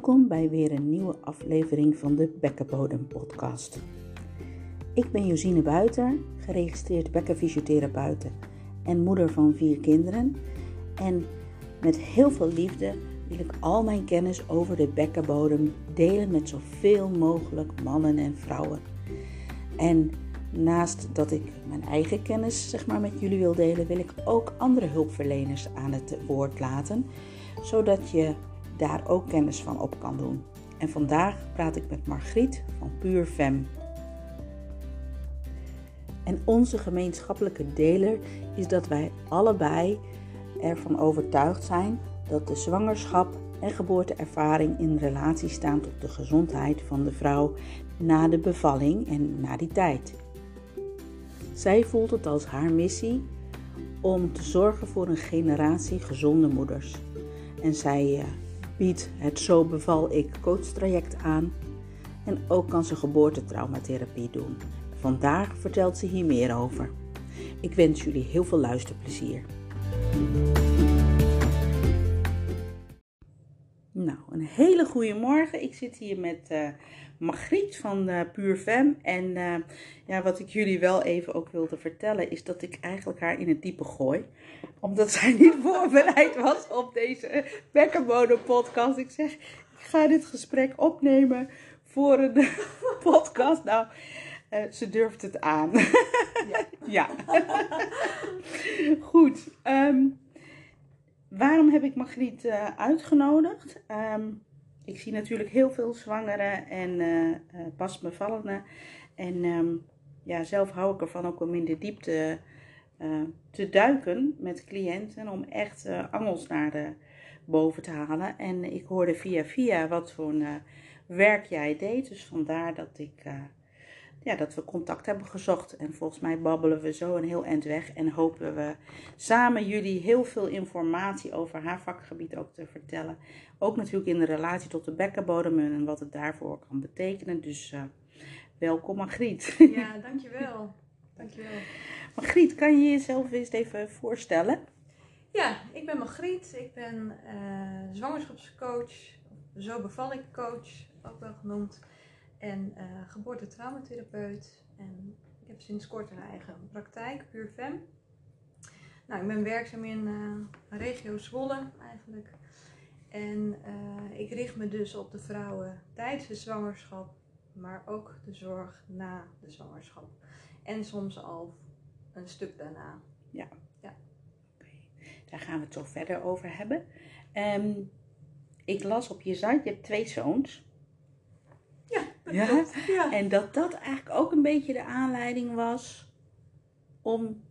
Welkom bij weer een nieuwe aflevering van de Bekkenbodem podcast. Ik ben Josine Buiter, geregistreerd bekkenfysiotherapeute en moeder van vier kinderen. En met heel veel liefde wil ik al mijn kennis over de bekkenbodem delen met zoveel mogelijk mannen en vrouwen. En naast dat ik mijn eigen kennis zeg maar, met jullie wil delen, wil ik ook andere hulpverleners aan het woord laten, zodat je daar ook kennis van op kan doen. En vandaag praat ik met Margriet van Puur Fem. En onze gemeenschappelijke deler is dat wij allebei ervan overtuigd zijn dat de zwangerschap en geboorteervaring in relatie staan tot de gezondheid van de vrouw na de bevalling en na die tijd. Zij voelt het als haar missie om te zorgen voor een generatie gezonde moeders. En zij eh, biedt het Zo Beval Ik coachtraject aan. En ook kan ze geboortetraumatherapie doen. Vandaag vertelt ze hier meer over. Ik wens jullie heel veel luisterplezier. Nou, een hele goede morgen. Ik zit hier met uh, Margriet van uh, Puur Fem. En uh, ja, wat ik jullie wel even ook wilde vertellen, is dat ik eigenlijk haar in het diepe gooi. Omdat zij niet voorbereid was op deze Bekkenbodem podcast. Ik zeg, ik ga dit gesprek opnemen voor een podcast. Nou, ze durft het aan. Ja. ja. Goed. Um, waarom heb ik Margriet uitgenodigd? Um, ik zie natuurlijk heel veel zwangeren en uh, pas bevallenen. En um, ja, zelf hou ik ervan ook om in de diepte te duiken met cliënten. Om echt angels naar de boven te halen. En ik hoorde via via wat voor werk jij deed. Dus vandaar dat ik ja, dat we contact hebben gezocht. En volgens mij babbelen we zo een heel eind weg. En hopen we samen jullie heel veel informatie over haar vakgebied ook te vertellen. Ook natuurlijk in de relatie tot de bekkenbodem en wat het daarvoor kan betekenen. Dus uh, welkom Margriet. Ja, dankjewel. dankjewel. Margriet, kan je jezelf eens even voorstellen? Ja, ik ben Margriet. Ik ben uh, zwangerschapscoach. Zo beval ik coach, ook wel genoemd en uh, geboortetraumatherapeut. En ik heb sinds kort een eigen praktijk, Puur Fem. Nou, ik ben werkzaam in uh, regio Zwolle eigenlijk. En uh, ik richt me dus op de vrouwen tijdens de zwangerschap, maar ook de zorg na de zwangerschap. En soms al een stuk daarna. Ja. ja. Okay. Daar gaan we het zo verder over hebben. Um, ik las op je site, je hebt twee zoons. Ja? ja? En dat dat eigenlijk ook een beetje de aanleiding was om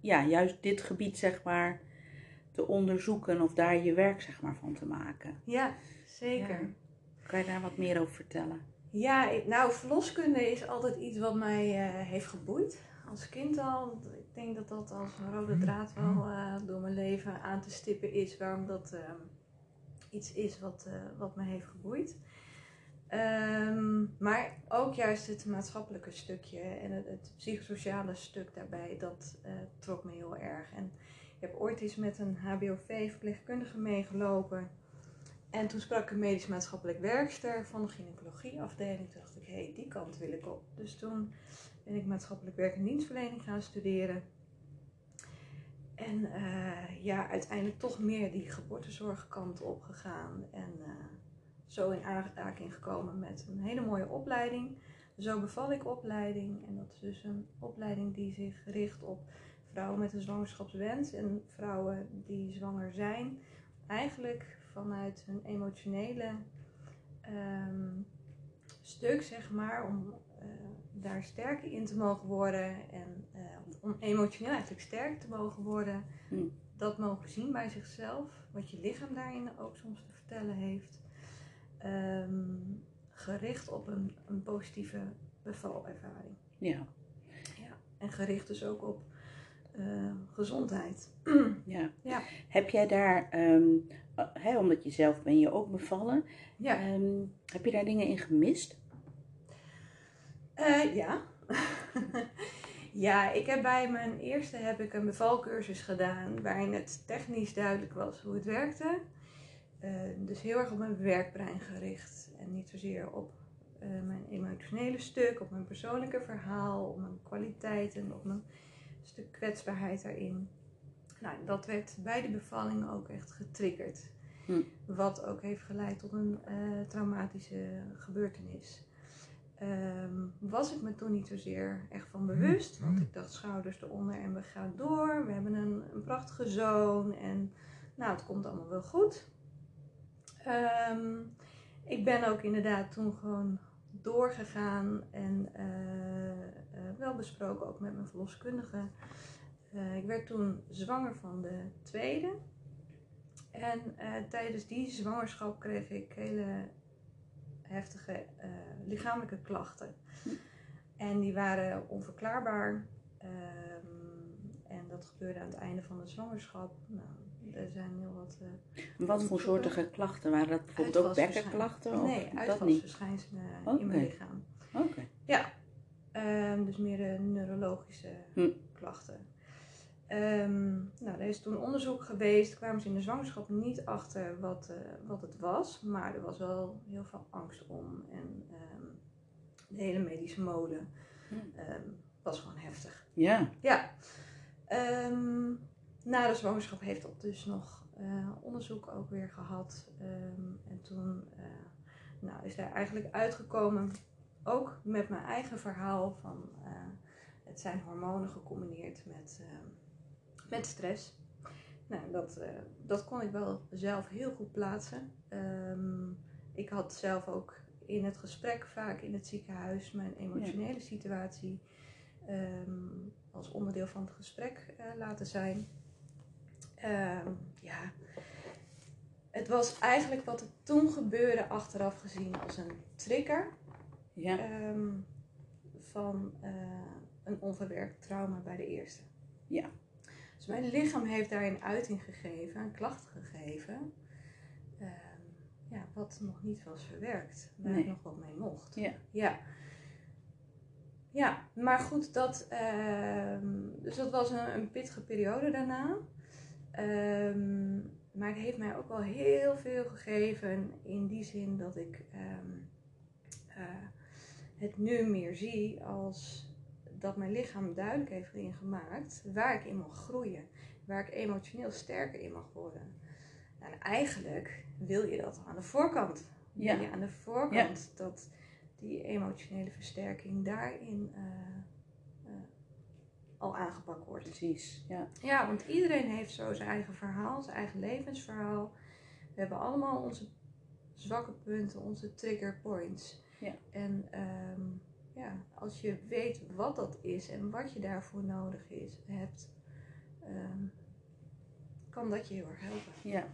ja, juist dit gebied zeg maar te onderzoeken of daar je werk zeg maar van te maken. Ja, zeker. Ja. Kan je daar wat meer over vertellen? Ja, nou verloskunde is altijd iets wat mij uh, heeft geboeid. Als kind al. Ik denk dat dat als een rode draad wel uh, door mijn leven aan te stippen is. Waarom dat uh, iets is wat, wat me heeft geboeid. Um, maar ook juist het maatschappelijke stukje en het, psychosociale stuk daarbij, dat uh, trok me heel erg. En ik heb ooit eens met een HBOV-verpleegkundige meegelopen. En toen sprak een medisch-maatschappelijk werkster van de gynaecologieafdeling. Toen dacht ik, hé, hey, die kant wil ik op. Dus toen ben ik maatschappelijk werk en dienstverlening gaan studeren. En uh, ja, uiteindelijk toch meer die geboortezorgkant opgegaan. En uh, zo in aanraking gekomen met een hele mooie opleiding. Zo beval ik opleiding. En dat is dus een opleiding die zich richt op vrouwen met een zwangerschapswens en vrouwen die zwanger zijn. Eigenlijk vanuit hun emotionele um, stuk, zeg maar, om uh, daar sterker in te mogen worden en uh, om emotioneel eigenlijk sterk te mogen worden. Hm. Dat mogen zien bij zichzelf, wat je lichaam daarin ook soms te vertellen heeft um, gericht op een, een positieve bevalervaring. Ja. ja. En gericht dus ook op uh, gezondheid. ja. ja. Heb jij daar, um, hè, omdat je zelf ben je ook bevallen, ja. Um, heb je daar dingen in gemist? Uh, ja. ja, ik heb bij mijn eerste heb ik een bevalcursus gedaan waarin het technisch duidelijk was hoe het werkte. Eh, dus heel erg op mijn werkbrein gericht en niet zozeer op eh, mijn emotionele stuk, op mijn persoonlijke verhaal, op mijn kwaliteiten, op mijn stuk kwetsbaarheid daarin. Nou, dat werd bij de bevalling ook echt getriggerd. Hm. Wat ook heeft geleid tot een eh, traumatische gebeurtenis. Ehm, was ik me toen niet zozeer echt van bewust. Want ik dacht schouders eronder en we gaan door. We hebben een, een prachtige zoon en nou, het komt allemaal wel goed. Ehm, ik ben ook inderdaad toen gewoon doorgegaan en eh, eh, wel besproken ook met mijn verloskundige. Eh, ik werd toen zwanger van de tweede. En tijdens die zwangerschap kreeg ik hele heftige lichamelijke klachten. En die waren onverklaarbaar. Ehm, en dat gebeurde aan het einde van de zwangerschap. Nou, er zijn heel wat. Uh, wat voor soortige klachten waren dat? Bijvoorbeeld ook bekkenklachten? Nee, uitvalsverschijnselen okay. in mijn lichaam. Oké. Ja, um, dus meer de neurologische hm. klachten. Um, nou, er is toen onderzoek geweest, kwamen ze in de zwangerschap niet achter wat, uh, wat het was, maar er was wel heel veel angst om. En um, de hele medische molen hm. was gewoon heftig. Ja. Ja. Na de zwangerschap heeft dat dus nog uh, onderzoek ook weer gehad. Um, en toen uh, nou, is daar eigenlijk uitgekomen, ook met mijn eigen verhaal van uh, het zijn hormonen gecombineerd met, met stress. Nou, dat, dat kon ik wel zelf heel goed plaatsen. Um, ik had zelf ook in het gesprek vaak in het ziekenhuis mijn emotionele situatie um, als onderdeel van het gesprek laten zijn. Uh, ja, het was eigenlijk wat er toen gebeurde achteraf gezien als een trigger ja. um, van uh, een onverwerkt trauma bij de eerste. Ja. Dus mijn lichaam heeft daarin uiting gegeven, een klacht gegeven, uh, ja, wat nog niet was verwerkt, waar nee. ik nog wat mee mocht. Ja. ja. Ja, maar goed, dat, ehm, dus dat was een, een pittige periode daarna. Um, maar het heeft mij ook wel heel veel gegeven in die zin dat ik um, uh, het nu meer zie als dat mijn lichaam duidelijk heeft erin gemaakt waar ik in mag groeien, waar ik emotioneel sterker in mag worden. En eigenlijk wil je dat aan de voorkant. Ja. Wil je aan de voorkant ja. dat die emotionele versterking daarin uh, al aangepakt wordt. Precies, ja. Ja, want iedereen heeft zo zijn eigen verhaal, zijn eigen levensverhaal. We hebben allemaal onze zwakke punten, onze trigger points. Ja. En um, ja, als je weet wat dat is en wat je daarvoor nodig is, hebt, um, kan dat je heel erg helpen. Ja.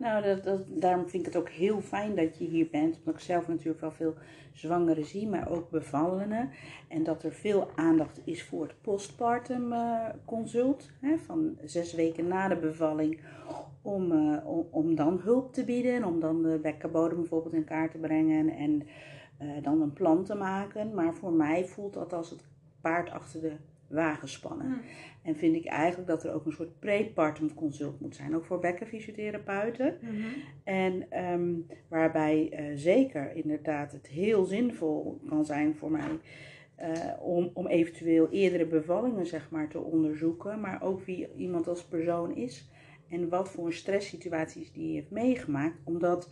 Nou, dat, dat, daarom vind ik het ook heel fijn dat je hier bent. Omdat ik zelf natuurlijk wel veel zwangeren zie, maar ook bevallenen. En dat er veel aandacht is voor het postpartum uh, consult. Hè, van zes weken na de bevalling. Om, uh, om, om, dan hulp te bieden. Om dan de bekkenbodem bijvoorbeeld in kaart te brengen. En uh, dan een plan te maken. Maar voor mij voelt dat als het paard achter de wagen spannen. Mm. En vind ik eigenlijk dat er ook een soort prepartum consult moet zijn, ook voor bekkenfysiotherapeuten. Mm -hmm. En um, waarbij uh, zeker inderdaad het heel zinvol kan zijn voor mij uh, om, om eventueel eerdere bevallingen zeg maar, te onderzoeken, maar ook wie iemand als persoon is en wat voor stresssituaties die heeft meegemaakt. Omdat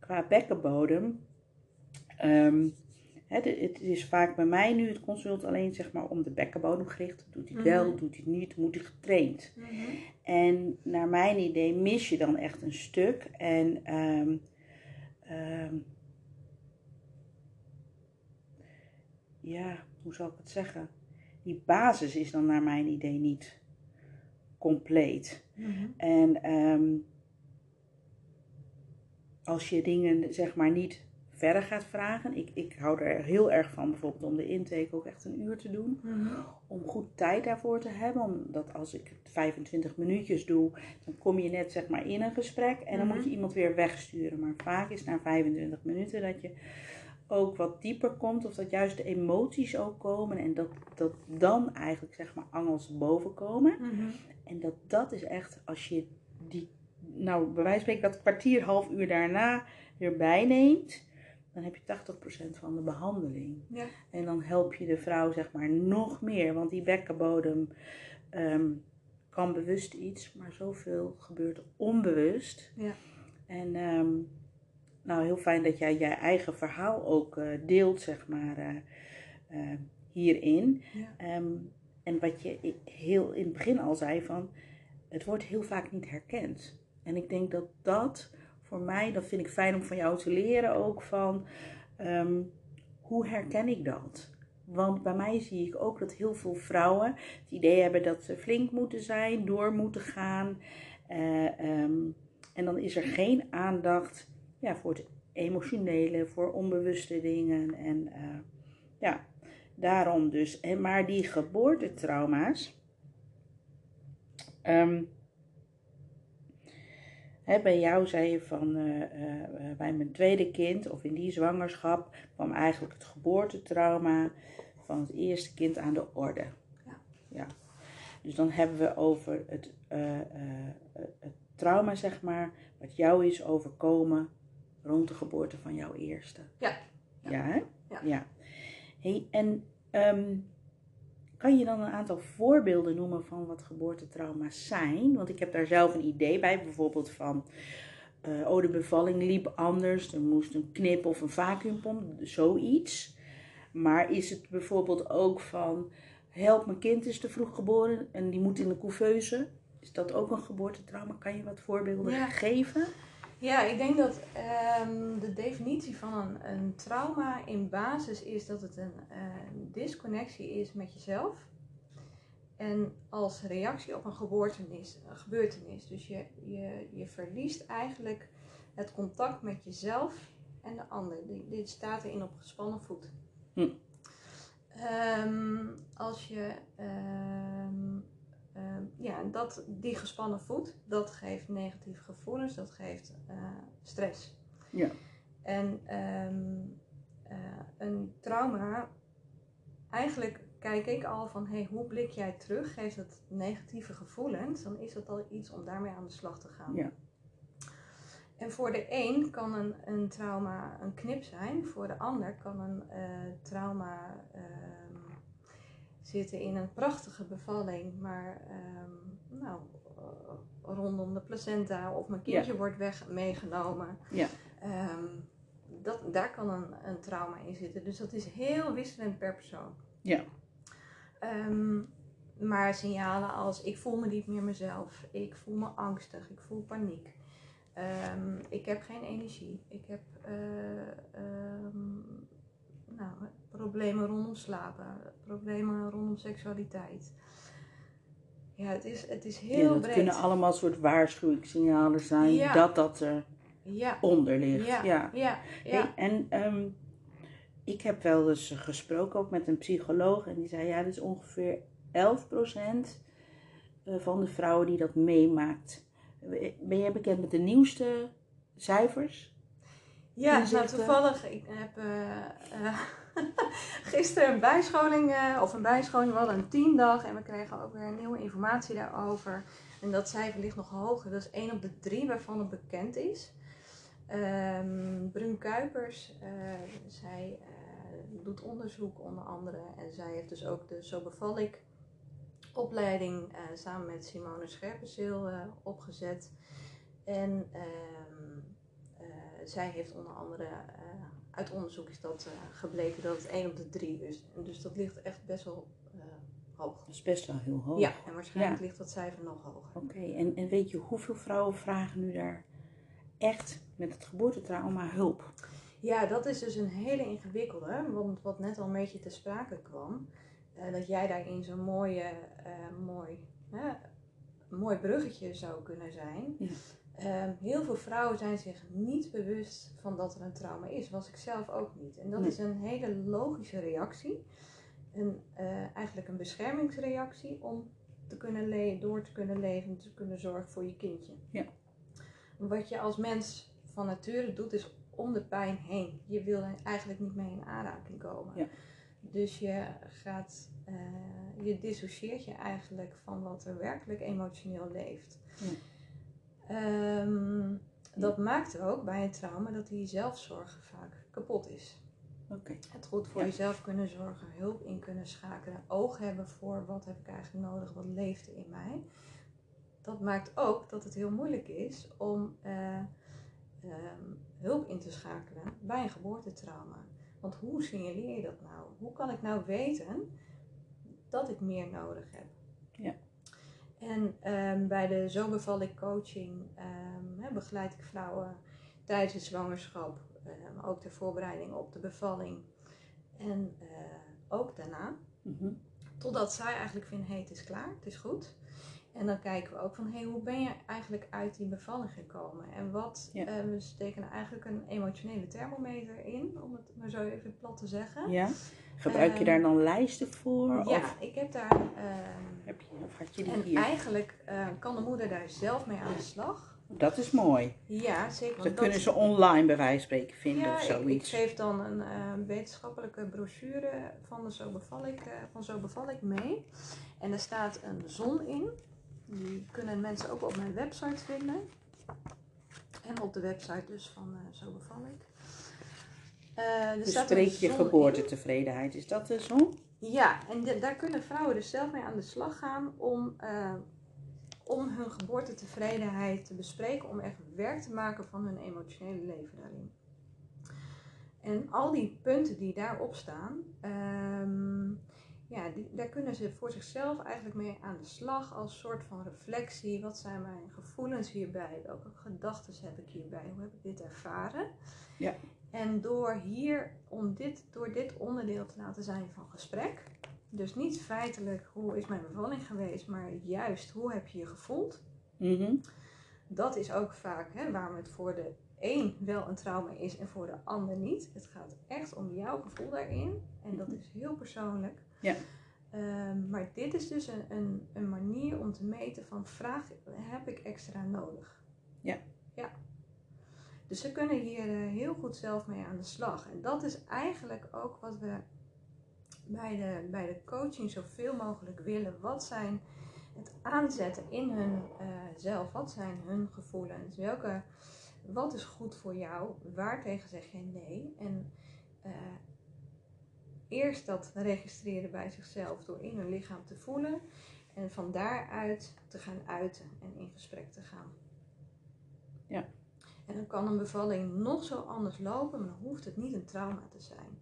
qua bekkenbodem um, het is vaak bij mij nu het consult alleen zeg maar om de bekkenbodem gericht. Doet hij het wel, Mhm. doet hij het niet, moet hij getraind. Mhm. En naar mijn idee mis je dan echt een stuk. En ehm, ehm, ja, hoe zal ik het zeggen? Die basis is dan naar mijn idee niet compleet. Mhm. En ehm, als je dingen zeg maar niet verder gaat vragen. Ik, ik hou er heel erg van bijvoorbeeld om de intake ook echt een uur te doen. Mhm. Om goed tijd daarvoor te hebben. Omdat als ik het 25 minuutjes doe, dan kom je net zeg maar in een gesprek. En dan Mhm. moet je iemand weer wegsturen. Maar vaak is na 25 minuten dat je ook wat dieper komt. Of dat juist de emoties ook komen. En dat, dat dan eigenlijk zeg maar angels boven komen. Mhm. En dat dat is echt, als je die, nou, bij wijze van spreken dat kwartier, half uur daarna erbij neemt, dan heb je 80% van de behandeling. Ja. En dan help je de vrouw zeg maar nog meer, want die bekkenbodem ehm, kan bewust iets, maar zoveel gebeurt onbewust. Ja. En ehm, nou, heel fijn dat jij je eigen verhaal ook eh, deelt, zeg maar, eh, hierin. Ja. En wat je heel in het begin al zei van, het wordt heel vaak niet herkend. En ik denk dat dat voor mij, dat vind ik fijn om van jou te leren ook van, ehm, hoe herken ik dat? Want bij mij zie ik ook dat heel veel vrouwen het idee hebben dat ze flink moeten zijn, door moeten gaan. Eh, ehm, en dan is er geen aandacht ja, voor het emotionele, voor onbewuste dingen. En eh, ja, daarom dus. En, maar die geboortetrauma's. ehm, bij jou zei je van eh, eh, eh, bij mijn tweede kind of in die zwangerschap kwam eigenlijk het geboortetrauma van het eerste kind aan de orde. Ja. ja. Dus dan hebben we over het, het trauma, zeg maar, wat jou is overkomen rond de geboorte van jouw eerste. Ja. Ja, hè? Ja. Hey, en ehm, kan je dan een aantal voorbeelden noemen van wat geboortetrauma's zijn? Want ik heb daar zelf een idee bij, bijvoorbeeld van... eh, oh, de bevalling liep anders, er moest een knip of een vacuümpomp, zoiets. Maar is het bijvoorbeeld ook van... help, mijn kind is te vroeg geboren en die moet in de couveuse. Is dat ook een geboortetrauma? Kan je wat voorbeelden Ja. geven? Ja, ik denk dat ehm, de definitie van een, een trauma in basis is dat het een disconnectie is met jezelf. En als reactie op een gebeurtenis. Een gebeurtenis. Dus je, je, je verliest eigenlijk het contact met jezelf en de ander. Dit, dit staat erin op gespannen voet. Hm. Ehm, als je ehm, ehm, ja, dat, die gespannen voet, dat geeft negatieve gevoelens, dat geeft eh, stress. Ja. En ehm, eh, een trauma, eigenlijk kijk ik al van, hey, hoe blik jij terug? Geeft het negatieve gevoelens? Dan is dat al iets om daarmee aan de slag te gaan. Ja. En voor de een kan een, een trauma een knip zijn, voor de ander kan een eh, trauma zitten in een prachtige bevalling, maar ehm, nou, rondom de placenta of mijn kindje wordt weg meegenomen. Ja. Ehm, dat, daar kan een, een trauma in zitten. Dus dat is heel wisselend per persoon. Ja. Ehm, maar signalen als ik voel me niet meer mezelf, ik voel me angstig, ik voel paniek, ik heb geen energie, ik heb eh, nou, problemen rondom slapen, problemen rondom seksualiteit. Ja, het is, het is heel ja, dat breed. kunnen allemaal soort waarschuwingssignalen zijn Ja. dat dat Ja, eronder ligt. ja, Ja. ja, ja. Hey, en ehm, ik heb wel eens gesproken ook met een psycholoog en die zei ja, dat is ongeveer 11% eh, van de vrouwen die dat meemaakt. Ben jij bekend met de nieuwste cijfers? Ja, nou toevallig, ik heb eh, eh, gisteren een bijscholing, eh, of een bijscholing, we hadden een teamdag en we kregen ook weer nieuwe informatie daarover. En dat cijfer ligt nog hoger, dat is 1 op de 3 waarvan het bekend is. Ehm Brun Kuipers, eh, zij eh, doet onderzoek onder andere en zij heeft dus ook de Zo beval ik opleiding samen met Simone Scherpenzeel opgezet. En ehm, eh, zij heeft onder andere, uit onderzoek is dat eh, gebleken dat het 1 op de 3 is. Dus dat ligt echt best wel eh, hoog. Dat is best wel heel hoog. Ja, en waarschijnlijk Ja. ligt dat cijfer nog hoger. Oké, en, en weet je hoeveel vrouwen vragen nu daar echt met het geboortetrauma hulp? Ja, dat is dus een hele ingewikkelde, want wat net al een beetje te sprake kwam, eh, dat jij daarin zo'n mooie, mooi, mooi bruggetje zou kunnen zijn. Ja. Ehm, heel veel vrouwen zijn zich niet bewust van dat er een trauma is, was ik zelf ook niet. En dat Nee. is een hele logische reactie, een, eh, eigenlijk een beschermingsreactie om te kunnen le- door te kunnen leven, te kunnen zorgen voor je kindje. Ja. Wat je als mens van nature doet, is om de pijn heen. Je wil er eigenlijk niet mee in aanraking komen. Ja. Dus je gaat, eh, je dissocieert je eigenlijk van wat er werkelijk emotioneel leeft. Ja. Ehm, dat maakt ook bij een trauma dat die zelfzorg vaak kapot is. Oké. Het goed voor Ja. jezelf kunnen zorgen, hulp in kunnen schakelen, oog hebben voor wat heb ik eigenlijk nodig, wat leeft er in mij. Dat maakt ook dat het heel moeilijk is om eh, ehm, hulp in te schakelen bij een geboortetrauma. Want hoe signaleer je dat nou? Hoe kan ik nou weten dat ik meer nodig heb? Ja. En ehm, bij de Zo beval ik coaching ehm, begeleid ik vrouwen tijdens de zwangerschap, ehm, ook de voorbereiding op de bevalling en eh, ook daarna. Mhm. Totdat zij eigenlijk vinden, hé, het is klaar, het is goed. En dan kijken we ook van, hé, hoe ben je eigenlijk uit die bevalling gekomen? En wat, Ja. we steken eigenlijk een emotionele thermometer in, om het maar zo even plat te zeggen. Ja. Gebruik je Ehm, daar dan lijsten voor? Ja, Of, ik heb daar... ehm, heb je, of had je die en hier? eigenlijk eh, kan de moeder daar zelf mee aan de slag. Dat is mooi. Ja, zeker. Dat want kunnen ze online bij wijze van spreken vinden ja, of ik, ik zoiets. geef dan een eh, wetenschappelijke brochure van, de Zo beval ik, eh, van Zo beval ik mee. En er staat een zon in. Die kunnen mensen ook op mijn website vinden. En op de website dus van eh, Zo beval ik. Een Bespreek je geboortetevredenheid. Is dat de zon? Ja, en de- daar kunnen vrouwen dus zelf mee aan de slag gaan om, eh, om hun geboortetevredenheid te bespreken, om echt werk te maken van hun emotionele leven daarin. En al die punten die daarop staan, ehm, ja, die, daar kunnen ze voor zichzelf eigenlijk mee aan de slag als soort van reflectie. Wat zijn mijn gevoelens hierbij? Welke gedachten heb ik hierbij? Hoe heb ik dit ervaren? Ja. En door hier, om dit, door dit onderdeel te laten zijn van gesprek, dus niet feitelijk hoe is mijn bevalling geweest, maar juist hoe heb je je gevoeld, Mhm. dat is ook vaak hè, waarom het voor de een wel een trauma is en voor de ander niet. Het gaat echt om jouw gevoel daarin en dat is heel persoonlijk. Ja. Ehm, maar dit is dus een, een, een manier om te meten van vraag, heb ik extra nodig? Ja. Ja. Dus ze kunnen hier eh, heel goed zelf mee aan de slag. En dat is eigenlijk ook wat we bij de, bij de coaching zoveel mogelijk willen. Wat zijn het aanzetten in hun eh, zelf? Wat zijn hun gevoelens? Welke, wat is goed voor jou? Waartegen zeg je nee? En eh, eerst dat registreren bij zichzelf door in hun lichaam te voelen. En van daaruit te gaan uiten en in gesprek te gaan. Ja. En dan kan een bevalling nog zo anders lopen, maar dan hoeft het niet een trauma te zijn.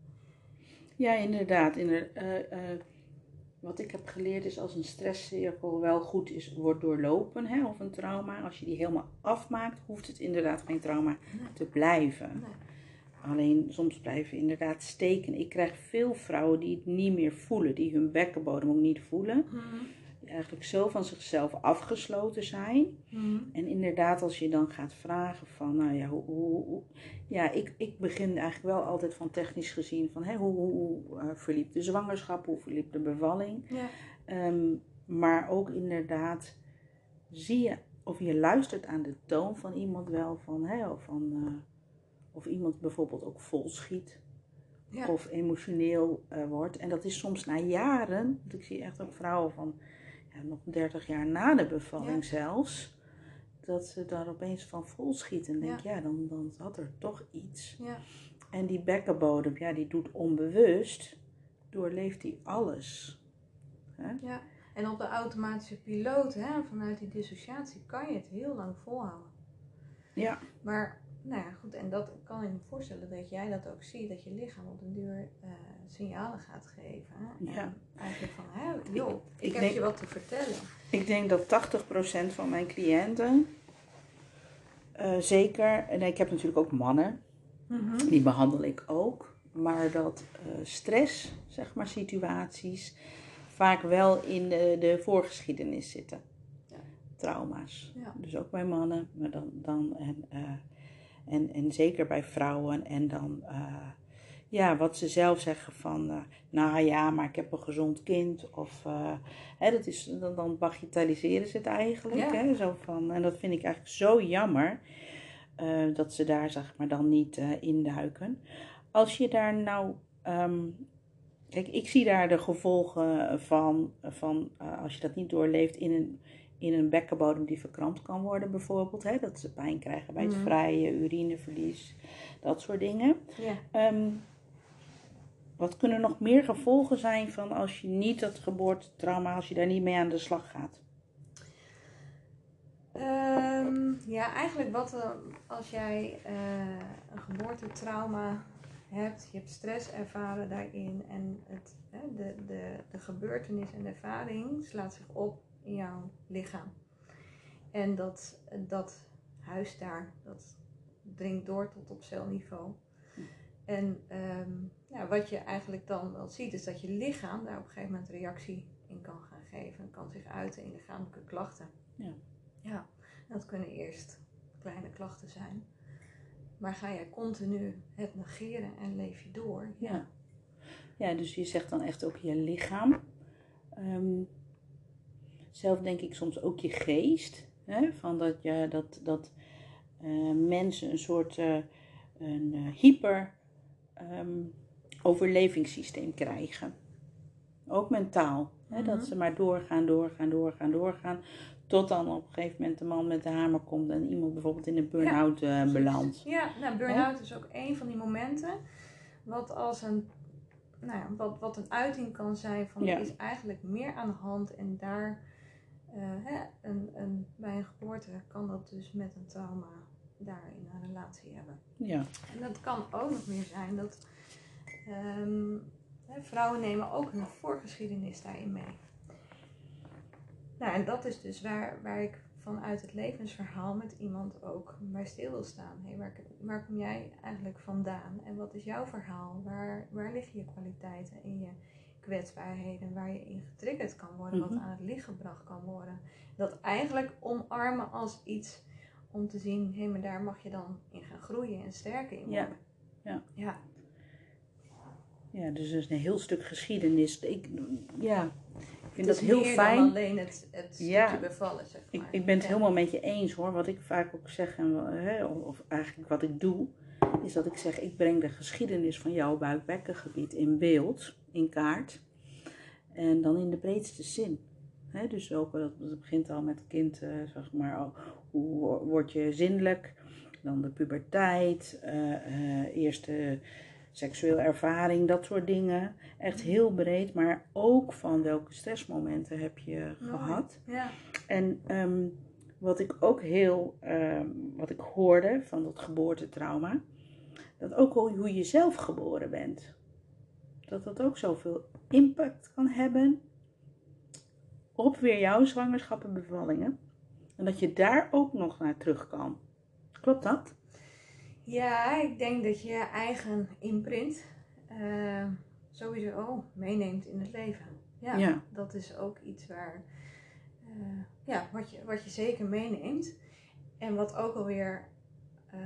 Ja, inderdaad. Inder- eh, eh, wat ik heb geleerd is als een stresscirkel wel goed is, wordt doorlopen, hè, of een trauma. Als je die helemaal afmaakt, hoeft het inderdaad geen trauma te blijven. Nee. Alleen soms blijven inderdaad steken. Ik krijg veel vrouwen die het niet meer voelen, die hun bekkenbodem ook niet voelen. Die eigenlijk zo van zichzelf afgesloten zijn. En inderdaad, als je dan gaat vragen van, nou ja, hoe, hoe, hoe- ja ik, ik begin eigenlijk wel altijd van technisch gezien van, hè, hoe, hoe, eh, verliep de zwangerschap, hoe verliep de bevalling. Ja. Ehm, maar ook inderdaad, zie je of je luistert aan de toon van iemand wel, van, hè, of, van, eh, of iemand bijvoorbeeld ook vol schiet Ja. of emotioneel eh, wordt. En dat is soms na jaren, want ik zie echt ook vrouwen van ja, nog 30 jaar na de bevalling zelfs, dat ze daar opeens van vol schieten. En denk ja, dan, dan zat er toch iets. Ja. En die bekkenbodem, ja, die doet onbewust, doorleeft die alles. ja. En op de automatische piloot, hè, vanuit die dissociatie, kan je het heel lang volhouden. Ja. Maar, nou ja, goed, en dat kan ik me voorstellen dat jij dat ook ziet, dat je lichaam op een duur eh, signalen gaat geven. hè. Ja. En eigenlijk van, hè, joh, ik, ik heb denk- je wat te vertellen. Ik denk dat 80% van mijn cliënten, eh, zeker, en ik heb natuurlijk ook mannen, die behandel ik ook, maar dat eh, stress, zeg maar, situaties vaak wel in de, de voorgeschiedenis zitten. Ja. Trauma's. Ja. Dus ook bij mannen, maar dan, dan en, en, en zeker bij vrouwen. En dan, eh, ja, wat ze zelf zeggen van, eh, nou ja, maar ik heb een gezond kind. Of, eh, hè, dat is, dan, dan bagatelliseren ze het eigenlijk. Ja. Hè, zo van, en dat vind ik eigenlijk zo jammer. dat ze daar zeg maar dan niet induiken. Als je daar nou. ehm, kijk, ik zie daar de gevolgen van, van als je dat niet doorleeft in een, in een bekkenbodem die verkrampt kan worden bijvoorbeeld. Hè? Dat ze pijn krijgen bij het Mhm. vrijen, urineverlies, dat soort dingen. Ja. Ehm, wat kunnen nog meer gevolgen zijn van als je niet dat geboortetrauma, als je daar niet mee aan de slag gaat? Ehm, ja, eigenlijk wat eh, als jij eh, een geboortetrauma hebt, je hebt stress ervaren daarin en het, de, de, de gebeurtenis en de ervaring slaat zich op in jouw lichaam. En dat, dat huis daar, dat dringt door tot op celniveau. En ehm, ja, wat je eigenlijk dan wel ziet, is dat je lichaam daar op een gegeven moment reactie in kan gaan geven. Kan zich uiten in lichamelijke klachten. Ja. Ja, dat kunnen eerst kleine klachten zijn. Maar ga jij continu het negeren en leef je door? Ja. Ja, dus je zegt dan echt ook je lichaam. Ehm, zelf denk ik soms ook je geest. Hè? Van dat je, dat, dat eh, mensen een soort eh, een eh, hyper ehm, overlevingssysteem krijgen. Ook mentaal. Hè? Mhm. Dat ze maar doorgaan, doorgaan, doorgaan, doorgaan. Tot dan op een gegeven moment de man met de hamer komt en iemand bijvoorbeeld in een burn-out belandt. Ja, nou, burn-out is ook een van die momenten. Wat als een, nou ja, wat, wat een uiting kan zijn van Ja. er is eigenlijk meer aan de hand. En daar, hè, een, een, bij een geboorte kan dat dus met een trauma daarin een relatie hebben. Ja. En dat kan ook nog meer zijn dat ehm, hè, vrouwen nemen ook hun voorgeschiedenis daarin mee. Nou, en dat is dus waar, waar ik vanuit het levensverhaal met iemand ook bij stil wil staan. Hey, waar, waar kom jij eigenlijk vandaan? En wat is jouw verhaal? Waar, waar liggen je kwaliteiten en je kwetsbaarheden waar je in getriggerd kan worden, Mhm. wat aan het licht gebracht kan worden? Dat eigenlijk omarmen als iets om te zien, hé, maar daar mag je dan in gaan groeien en sterker in Ja. worden. Ja. ja. Ja, dus er is een heel stuk geschiedenis. Ik, ja, ik vind Het dat heel fijn. dan alleen het, het Ja. bevallen, zeg Ik, maar. ik ben het Ja. helemaal met je eens hoor. Wat ik vaak ook zeg, en, hè, of, of eigenlijk wat ik doe, is dat ik zeg: ik breng de geschiedenis van jouw buikbekkengebied in beeld, in kaart. En dan in de breedste zin. Dus ook, dat, dat begint al met kind, eh, zeg maar, oh, hoe word je zindelijk? Dan de puberteit, eh, eh, eerste seksueel ervaring, dat soort dingen. Echt heel breed, maar ook van welke stressmomenten heb je Mooi. gehad. Ja. En ehm, wat ik ook heel, ehm, wat ik hoorde van dat geboortetrauma, dat ook hoe je zelf geboren bent, dat dat ook zoveel impact kan hebben op weer jouw zwangerschap en bevallingen. En dat je daar ook nog naar terug kan. Klopt dat? ja, ik denk dat je je eigen imprint eh, sowieso meeneemt in het leven. Ja, Ja. dat is ook iets waar, eh, ja, wat, je, wat je zeker meeneemt. En wat ook alweer eh,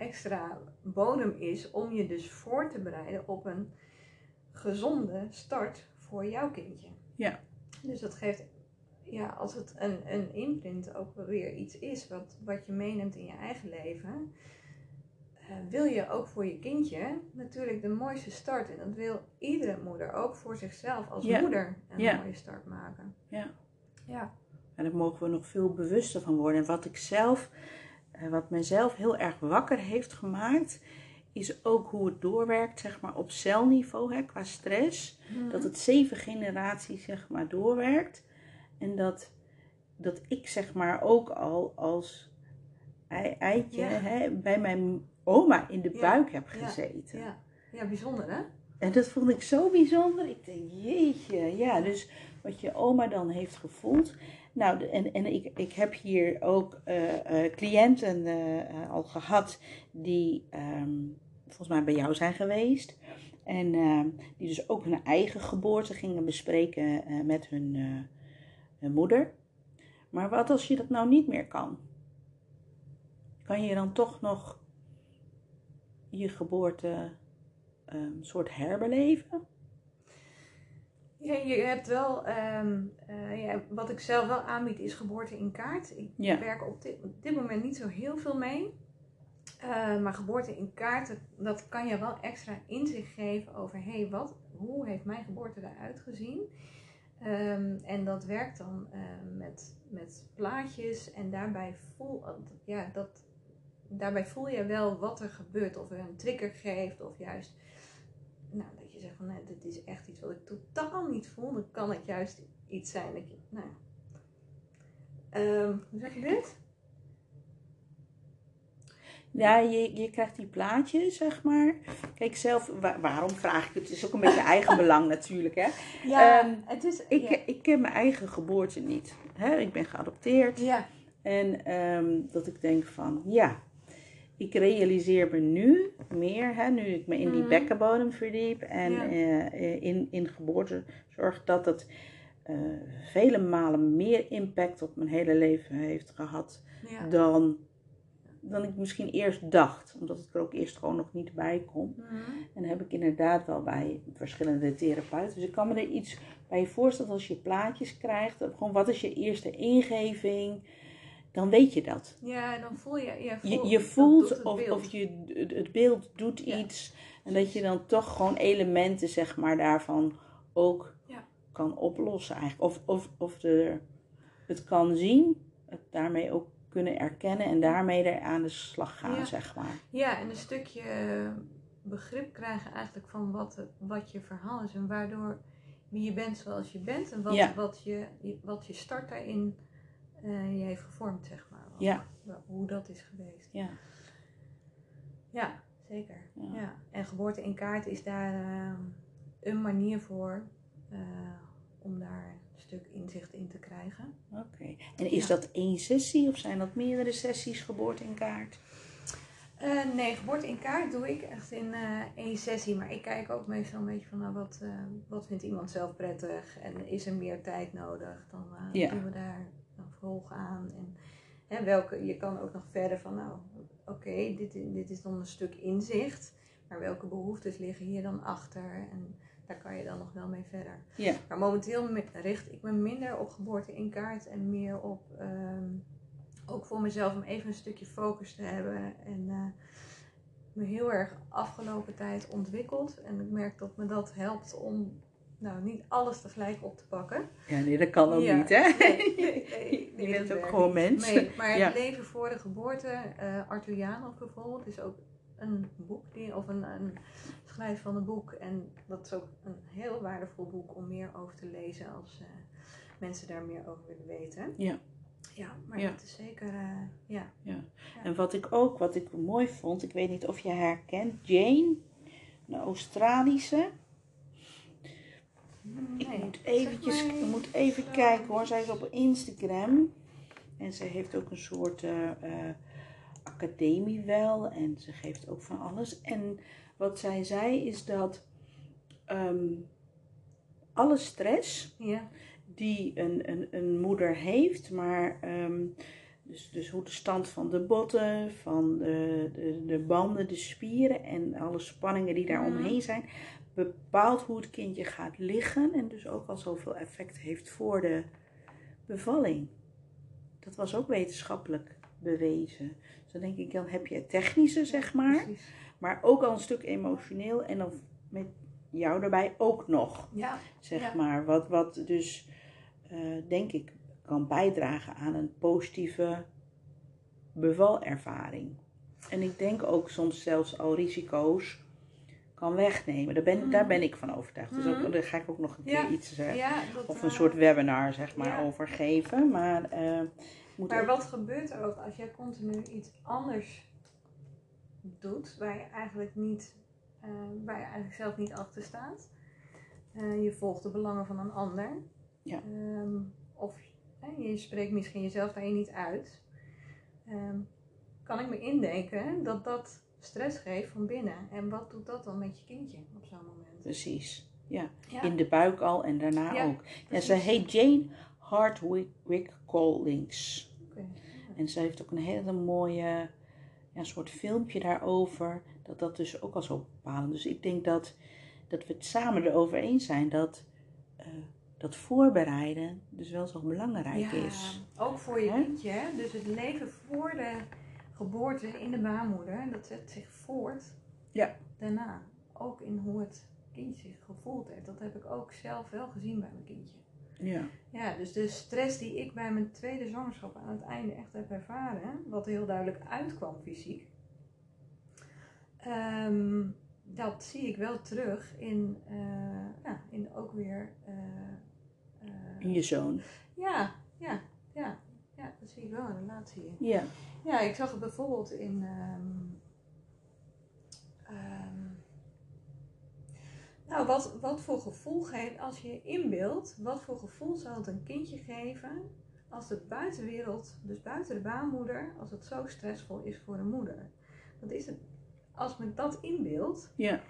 extra bodem is om je dus voor te bereiden op een gezonde start voor jouw kindje. Ja. Dus dat geeft, ja, als het een, een imprint ook weer iets is wat, wat je meeneemt in je eigen leven, eh, wil je ook voor je kindje natuurlijk de mooiste start. En dat wil iedere moeder ook voor zichzelf als Ja. moeder een Ja. mooie start maken. Ja. Ja. En daar mogen we nog veel bewuster van worden. En wat ik zelf, wat mijzelf heel erg wakker heeft gemaakt, is ook hoe het doorwerkt, zeg maar, op celniveau, hè, qua stress. Dat het zeven generaties, zeg maar, doorwerkt. En dat, dat ik, zeg maar, ook al als ei- eitje Ja. hè, bij mijn oma in de Ja. buik heb gezeten. Ja. ja, bijzonder hè? En dat vond ik zo bijzonder. Ik denk, jeetje, ja, dus wat je oma dan heeft gevoeld. Nou, en, en ik, ik heb hier ook eh, eh, cliënten eh, al gehad die ehm, volgens mij bij jou zijn geweest. En ehm, die dus ook hun eigen geboorte gingen bespreken met hun, hun moeder. Maar wat als je dat nou niet meer kan? Kan je dan toch nog je geboorte een soort herbeleven. Ja, je hebt wel, ehm, eh, ja, wat ik zelf wel aanbied is geboorte in kaart. Ik Ja. werk op dit, op dit moment niet zo heel veel mee. Eh, maar geboorte in kaart, dat, kan je wel extra inzicht geven over, hé, wat, hoe heeft mijn geboorte eruit gezien? Ehm, en dat werkt dan ehm, met, met plaatjes en daarbij voel, ja, dat, daarbij voel je wel wat er gebeurt. Of er een trigger geeft of juist nou, je zegt van nee, dit is echt iets wat ik totaal niet voel. Dan kan het juist iets zijn dat je, nou ja. Ehm, hoe zeg je dit? Ja, je, je krijgt die plaatjes, zeg maar. Kijk, zelf, waarom vraag ik het? Het is ook een beetje eigen belang natuurlijk, hè. Ja, um, het is... Ik, ik ken mijn eigen geboorte niet. Hè? Ik ben geadopteerd. Ja. En um, dat ik denk van, ja, ik realiseer me nu meer, hè, nu ik me in die mhm. bekkenbodem verdiep en uh, in, in geboortezorg, dat het uh, vele malen meer impact op mijn hele leven heeft gehad dan, dan ik misschien eerst dacht. Omdat ik er ook eerst gewoon nog niet bij kon. Mm En heb ik inderdaad wel bij verschillende therapeuten. Dus ik kan me er iets bij voorstellen als je plaatjes krijgt. Gewoon wat is je eerste ingeving? Dan weet je dat. Ja, dan voel je... Ja, voel, je, je voelt of, of je, het beeld doet iets. En dat je dan toch gewoon elementen, zeg maar, daarvan ook ja. kan oplossen eigenlijk. Of, of, of de, het kan zien, het daarmee ook kunnen erkennen en daarmee er aan de slag gaan, zeg maar. Ja, en een stukje begrip krijgen eigenlijk van wat, wat je verhaal is en waardoor wie je bent zoals je bent en wat, wat, je, wat je start daarin uh, je heeft gevormd, zeg maar. Ja. Hoe dat is geweest. Ja. Ja, zeker. Ja. En geboorte in kaart is daar uh, een manier voor uh, om daar een stuk inzicht in te krijgen. Oké. En is dat één sessie of zijn dat meerdere sessies geboorte in kaart? Uh, nee, geboorte in kaart doe ik echt in uh, één sessie. Maar ik kijk ook meestal een beetje van nou, wat, uh, wat vindt iemand zelf prettig en is er meer tijd nodig. Dan ja. doen we daar volg aan. En hè, welke, je kan ook nog verder van, nou, oké, dit, dit is dan een stuk inzicht. Maar welke behoeftes liggen hier dan achter? En daar kan je dan nog wel mee verder. Ja. Maar momenteel richt ik me minder op geboorte in kaart en meer op, ehm, ook voor mezelf, om even een stukje focus te hebben. En uh, me heel erg afgelopen tijd ontwikkeld. En ik merk dat me dat helpt om nou, niet alles tegelijk op te pakken. Ja, nee, dat kan ook niet, hè? Nee, nee, je bent ook gewoon mens. Nee, maar het leven voor de geboorte, uh, bijvoorbeeld, is ook een boek, die, of een, een schrijf van een boek. En dat is ook een heel waardevol boek om meer over te lezen als uh, mensen daar meer over willen weten. Ja. Ja, maar ja. dat is zeker, uh, ja. ja. En wat ik ook, wat ik mooi vond, ik weet niet of je herkent, Jane, een Australische. Ik moet eventjes, ik moet even kijken hoor. Zij is op Instagram. En ze heeft ook een soort uh, uh, academie wel. En ze geeft ook van alles. En wat zij zei is dat um, alle stress ja. die een, een, een moeder heeft, maar um, dus, dus hoe de stand van de botten, van de, de, de banden, de spieren en alle spanningen die daar omheen zijn, bepaalt hoe het kindje gaat liggen en dus ook al zoveel effect heeft voor de bevalling. Dat was ook wetenschappelijk bewezen. Dus dan denk ik, dan heb je het technische, zeg maar, maar ook al een stuk emotioneel en dan met jou erbij ook nog, ja, zeg maar. Wat, wat dus, uh, denk ik, kan bijdragen aan een positieve bevalervaring. En ik denk ook soms zelfs al risico's kan wegnemen. Daar ben, daar mm. ben ik van overtuigd. Dus ook, mhm. daar ga ik ook nog een keer iets uh, ja, of een uh, soort webinar zeg maar ja. over geven. Maar, uh, moet maar wat gebeurt er ook als jij continu iets anders doet waar je eigenlijk niet, waar je eigenlijk zelf niet achter staat? je volgt de belangen van een ander. Ja. Um, of je spreekt misschien jezelf daarin niet uit. Um, kan ik me indenken dat dat stress geeft van binnen. En wat doet dat dan met je kindje op zo'n moment? Precies. Ja. in de buik al en daarna ja, ook. En ze heet Jane Hardwick Collins. Okay. En ze heeft ook een hele mooie ja, soort filmpje daarover. Dat dat dus ook al zo bepalen. Dus ik denk dat, dat we het samen erover eens zijn dat, uh, dat voorbereiden dus wel zo belangrijk ja, is. Ook voor je kindje. Hè? Dus het leven voor de geboorte in de baarmoeder, dat zet zich voort ja. daarna. Ook in hoe het kindje zich gevoeld heeft. Dat heb ik ook zelf wel gezien bij mijn kindje. Ja. Ja, dus de stress die ik bij mijn tweede zwangerschap aan het einde echt heb ervaren, wat heel duidelijk uitkwam fysiek, ehm, dat zie ik wel terug in, eh, ja, in ook weer. eh, eh, In je zoon. ja, ja, ja, ja, dat zie ik wel een relatie in. Ja. Ja, ik zag het bijvoorbeeld in. ehm, ehm, nou, wat, wat voor gevoel geeft als je je inbeeldt, wat voor gevoel zal het een kindje geven als de buitenwereld, dus buiten de baarmoeder, als het zo stressvol is voor de moeder? Dat is het, als men dat inbeeldt, Ja.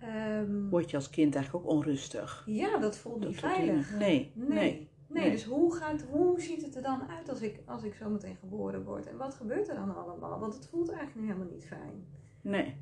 ehm, Word je als kind eigenlijk ook onrustig. ja, dat voelt Dat niet veilig. Nee. Nee. Nee, Nee. dus hoe, gaat, hoe ziet het er dan uit als ik, als ik zo meteen geboren word? En wat gebeurt er dan allemaal? Want het voelt eigenlijk nu helemaal niet fijn. Nee.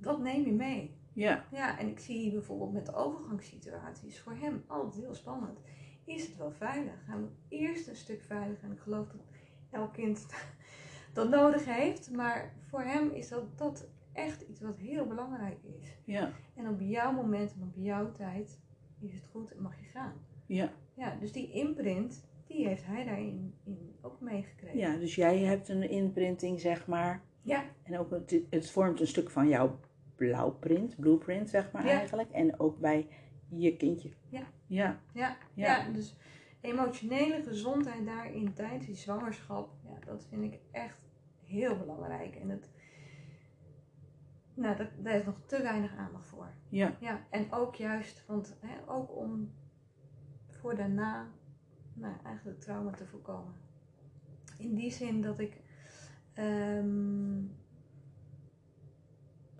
Wat neem je mee? Ja. Ja, en ik zie bijvoorbeeld met de overgangssituaties voor hem altijd heel spannend. Is het wel veilig? Gaan we eerst een stuk veilig? En ik geloof dat elk kind dat nodig heeft. Maar voor hem is dat, dat echt iets wat heel belangrijk is. Ja. En op jouw moment en op jouw tijd is het goed en mag je gaan. Ja. Ja, dus die imprint, die heeft hij daarin in ook meegekregen. Ja, dus jij hebt een imprinting, zeg maar. Ja, En ook het, het vormt een stuk van jouw blauwprint, blueprint, zeg maar Ja. eigenlijk. En ook bij je kindje. Ja. Ja. ja, Ja. ja. dus emotionele gezondheid daarin tijdens die zwangerschap, ja, dat vind ik echt heel belangrijk. En het, nou, dat, daar is nog te weinig aandacht voor. Ja. Ja, en ook juist, want hè, ook om voor daarna nou, eigenlijk trauma te voorkomen. In die zin dat ik ehm,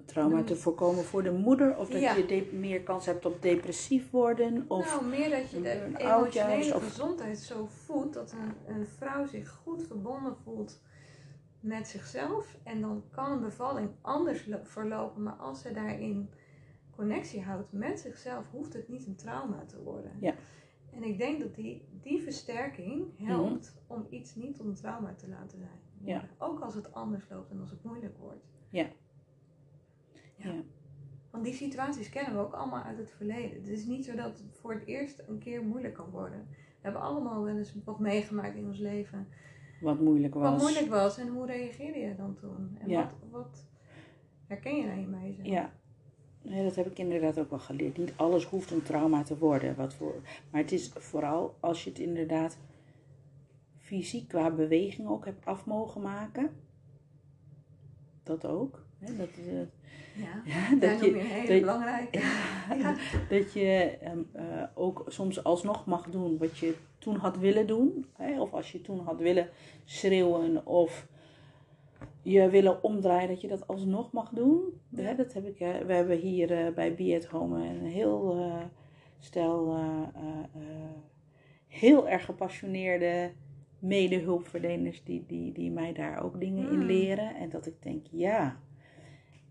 Trauma te voorkomen voor de moeder. Of dat Ja. je meer kans hebt op depressief worden. Of nou, meer dat je de emotionele of- gezondheid zo voelt dat een, een vrouw zich goed verbonden voelt met zichzelf. En dan kan een bevalling anders lo- verlopen, maar als ze daarin connectie houdt met zichzelf, hoeft het niet een trauma te worden. Ja. En ik denk dat die, die versterking helpt om iets niet een trauma te laten zijn. Ja. Ook als het anders loopt en als het moeilijk wordt. Ja. Ja. Ja. Want die situaties kennen we ook allemaal uit het verleden. Het is niet zo dat het voor het eerst een keer moeilijk kan worden. We hebben allemaal wel eens wat meegemaakt in ons leven. wat moeilijk was. Wat moeilijk was en hoe reageerde je dan toen? En Ja. wat, wat herken je daarin bij jezelf? Ja. Nee, dat heb ik inderdaad ook wel geleerd. Niet alles hoeft een trauma te worden. Wat voor... Maar het is vooral als je het inderdaad fysiek qua beweging ook hebt af mogen maken. Dat ook. Hè? Dat, eh, Ja, ja, dat je, een hele dat- belangrijke. Ja. dat je ehm, eh, ook soms alsnog mag doen wat je toen had willen doen. Hè? Of als je toen had willen schreeuwen of je willen omdraaien, dat je dat alsnog mag doen. Ja. Hè? Dat heb ik, eh, we hebben hier eh, bij Be At Home een heel eh, stel eh, heel erg gepassioneerde medehulpverleners die, die, die mij daar ook dingen in Mm. leren. En dat ik denk, ja.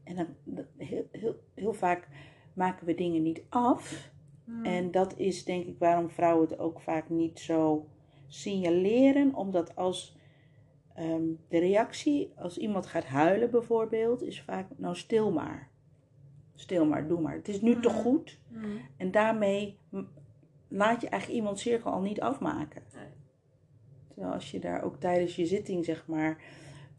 En dan, dat- heel, heel, heel vaak maken we dingen niet af. Hmm. En dat is denk ik waarom vrouwen het ook vaak niet zo signaleren. Omdat als ehm, de reactie, als iemand gaat huilen bijvoorbeeld, is vaak nou stil maar. Stil maar, doe maar. Het is nu toch Mhm. goed? Hmm. En daarmee laat je eigenlijk iemands cirkel al niet afmaken. Nee. Terwijl als je daar ook tijdens je zitting, zeg maar.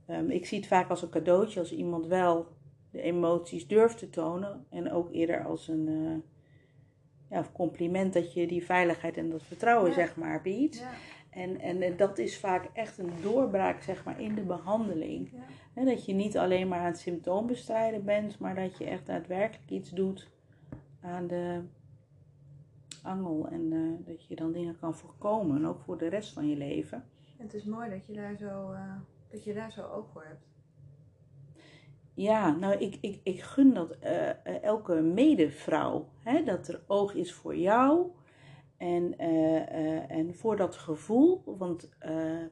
ehm, ik zie het vaak als een cadeautje als iemand wel de emoties durft te tonen. En ook eerder als een eh, ja, compliment dat je die veiligheid en dat vertrouwen, Ja. zeg maar, biedt. Ja, En, en dat is vaak echt een doorbraak, zeg maar, in de behandeling. ja. Dat je niet alleen maar aan het symptoom bestrijden bent, maar dat je echt daadwerkelijk iets doet aan de angel. En eh, dat je dan dingen kan voorkomen, ook voor de rest van je leven. Het is mooi dat je daar zo, eh, dat je daar zo oog voor hebt. Ja, nou, ik, ik, ik gun dat eh, elke medevrouw, hè, dat er oog is voor jou en, eh, eh, en voor dat gevoel. Want eh,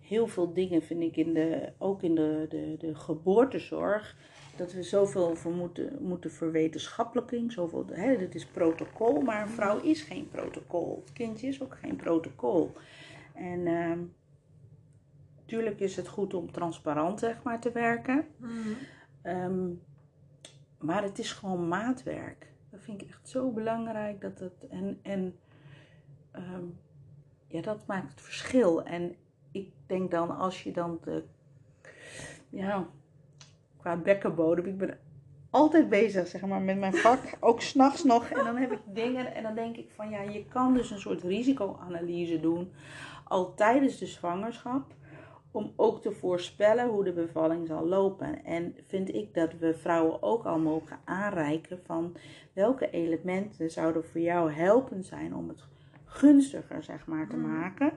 heel veel dingen vind ik in de, ook in de, de, de geboortezorg, dat we zoveel voor moeten, moeten verwetenschappelijking. Zoveel, hè, dit is protocol, maar een vrouw is geen protocol. Het kindje is ook geen protocol. En ehm natuurlijk is het goed om transparant zeg maar, te werken. Hmm. Ehm, maar het is gewoon maatwerk. Dat vind ik echt zo belangrijk. Dat het, en, en ehm, ja, dat maakt het verschil. En ik denk dan als je dan de, ja, qua bekkenbodem, ik ben altijd bezig zeg maar met mijn vak, ook s'nachts nog. En dan heb ik dingen en dan denk ik van ja, je kan dus een soort risicoanalyse doen al tijdens de zwangerschap om ook te voorspellen hoe de bevalling zal lopen. En vind ik dat we vrouwen ook al mogen aanreiken van welke elementen zouden voor jou helpen zijn om het gunstiger zeg maar te Mm. maken.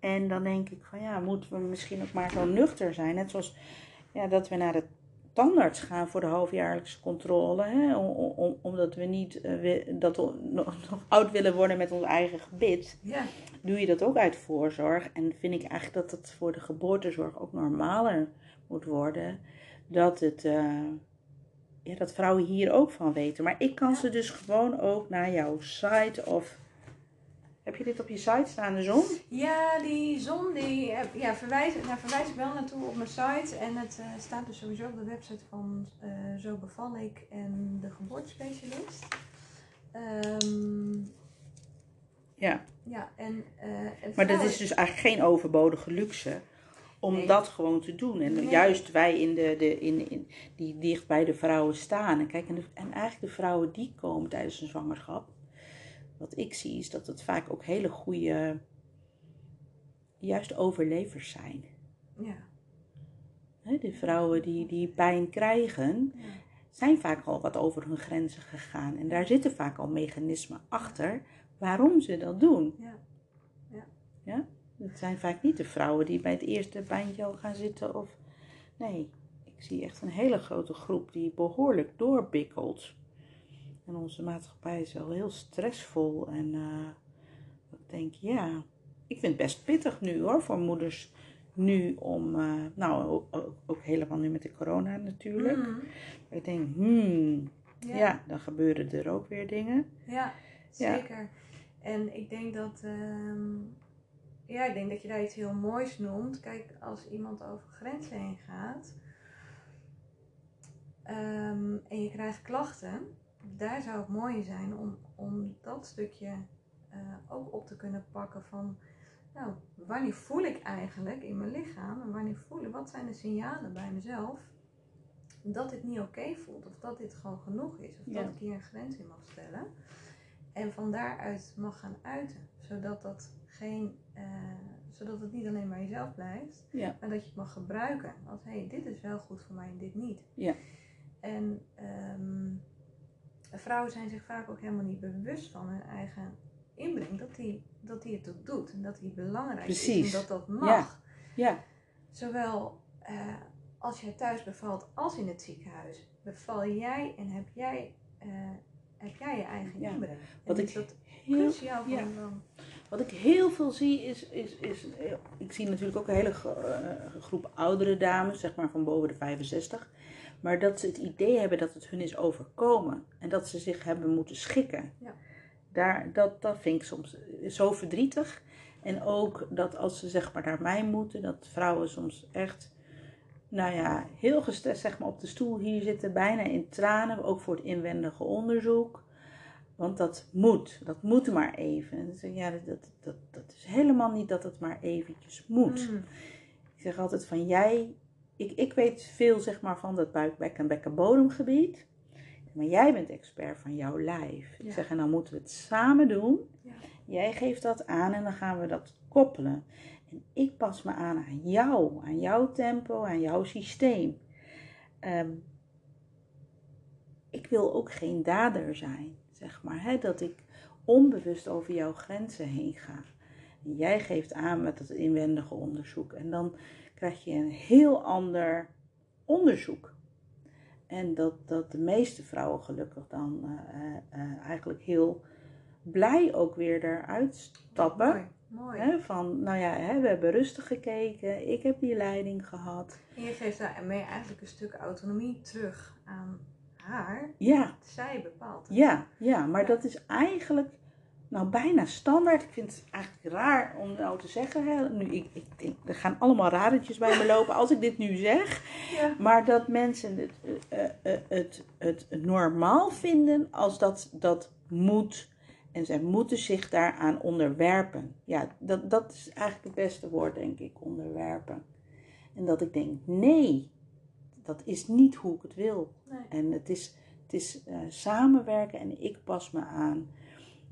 En dan denk ik van ja, moeten we misschien ook maar zo nuchter zijn. Net zoals ja, dat we naar de tandarts gaan voor de halfjaarlijkse controle. Hè? Om, om- omdat we niet eh, dat we nog, nog oud willen worden met ons eigen gebit Ja, doe je dat ook uit voorzorg. En vind ik eigenlijk dat het voor de geboortezorg ook normaler moet worden. Dat, het, eh, ja, dat vrouwen hier ook van weten. Maar ik kan ze dus gewoon ook naar jouw site of... Heb je dit op je site staan, de zon? ja die zon, die, heb- ja, verwijs, daar verwijs ik wel naartoe op mijn site. En het eh, staat dus sowieso op de website van eh, Zo beval ik en de geboortespecialist. Ehm, Ja. ja, en, eh, en Maar dat is dus eigenlijk geen overbodige luxe om Nee. dat gewoon te doen. En Nee. juist wij in de, de, in, in, die dicht bij de vrouwen staan. En, kijk, en, de- en eigenlijk de vrouwen die komen tijdens een zwangerschap. Wat ik zie is dat het vaak ook hele goede, juist overlevers zijn. Ja, De vrouwen die, die pijn krijgen, ja. zijn vaak al wat over hun grenzen gegaan. En daar zitten vaak al mechanismen achter waarom ze dat doen. ja. Het zijn vaak niet de vrouwen die bij het eerste pijntje al gaan zitten. Of... Nee, ik zie echt een hele grote groep die behoorlijk doorbikkelt. En onze maatschappij is wel heel stressvol. En eh, ik denk, ja, ik vind het best pittig nu hoor, voor moeders nu om, eh, nou ook, helemaal nu met de corona natuurlijk. Mhm. Ik denk, hmm, Ja. ja. dan gebeuren er ook weer dingen. Ja, Ja. zeker. En ik denk dat, ehm, ja, ik denk dat je daar iets heel moois noemt. Kijk, als iemand over grenzen heen gaat ehm, en je krijgt klachten, daar zou het mooi zijn om, om dat stukje eh, ook op te kunnen pakken van, nou, wanneer voel ik eigenlijk in mijn lichaam en wanneer voel ik, wat zijn de signalen bij mezelf dat dit niet oké voelt of dat dit gewoon genoeg is of Ja. dat ik hier een grens in mag stellen. En van daaruit mag gaan uiten. Zodat, dat geen, eh, zodat het niet alleen bij jezelf blijft. Ja. Maar dat je het mag gebruiken. Als hé, hey, dit is wel goed voor mij en dit niet. Ja. En ehm, vrouwen zijn zich vaak ook helemaal niet bewust van hun eigen inbreng. Dat die, dat die het ook doet. En dat die belangrijk is. En dat dat mag. Ja, Zowel eh, als jij thuis bevalt als in het ziekenhuis. Beval jij en heb jij, eh, heb jij je eigen Ja. inbreng. Wat ik dat heel, cruciaal van ja. dan? Wat ik heel veel zie is, is, is eh, ik zie natuurlijk ook een hele gro- groep oudere dames, zeg maar van boven de 65. Maar dat ze het idee hebben dat het hun is overkomen. En dat ze zich hebben moeten schikken. Ja. Daar, dat, dat vind ik soms zo verdrietig. En ook dat als ze zeg maar naar mij moeten, dat vrouwen soms echt, nou ja, heel gestrest zeg maar op de stoel hier zitten, bijna in tranen. Ook voor het inwendige onderzoek. Want dat moet, dat moet maar even. En zeg ja, dat, dat, dat, dat is helemaal niet dat het maar eventjes moet. Mm, Ik zeg altijd van jij, ik, ik weet veel zeg maar van dat buik, bek en bekkenbodemgebied. Maar jij bent expert van jouw lijf. Ik Ja. zeg, en dan moeten we het samen doen. Ja. Jij geeft dat aan en dan gaan we dat koppelen. En ik pas me aan aan jou, aan jouw tempo, aan jouw systeem. Ehm, ik wil ook geen dader zijn, zeg maar. Hè? Dat ik onbewust over jouw grenzen heen ga. En jij geeft aan met het inwendige onderzoek. En dan krijg je een heel ander onderzoek. En dat, dat de meeste vrouwen gelukkig dan eh, eh, eh, eigenlijk heel blij ook weer eruit stappen. Mooi, mooi. Hè, van, nou ja, hè, we hebben rustig gekeken. Ik heb die leiding gehad. En je geeft daarmee eigenlijk een stuk autonomie terug aan haar. Ja, Zij bepaalt het. ja, ja. Maar Ja. dat is eigenlijk nou bijna standaard. Ik vind het eigenlijk raar om nou te zeggen. Hè. Nu, ik, ik denk, er gaan allemaal radertjes bij me lopen als ik dit nu zeg. Ja. Maar dat mensen het, eh, eh, het, het normaal vinden als dat, dat moet En zij moeten zich daaraan onderwerpen. Ja, dat, dat is eigenlijk het beste woord, denk ik, onderwerpen. En dat ik denk, nee, dat is niet hoe ik het wil. Nee. En het is, het is eh, samenwerken en ik pas me aan.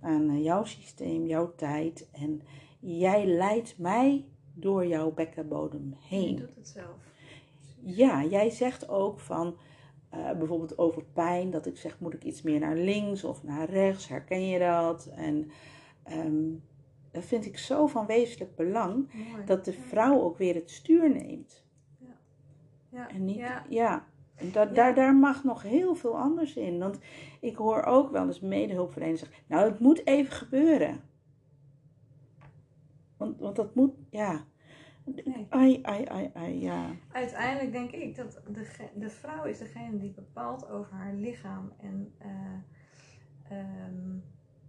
Aan eh, jouw systeem, jouw tijd. En jij leidt mij door jouw bekkenbodem Je heen. doet het zelf. Ja, jij zegt ook van eh, bijvoorbeeld over pijn, dat ik zeg moet ik iets meer naar links of naar rechts, herken je dat? En ehm, dat vind ik zo van wezenlijk belang, Mooi. dat de vrouw ook weer het stuur neemt. Ja. En niet, ja. Ja. En da- Ja. Daar, daar mag nog heel veel anders in. Want ik hoor ook wel eens medehulpverleners zeggen, nou het moet even gebeuren. Want, want dat moet, ja. Nee. Ai, ai, ai, ai, ja. Uiteindelijk denk ik dat de, de vrouw is degene die bepaalt over haar lichaam. En eh, ehm,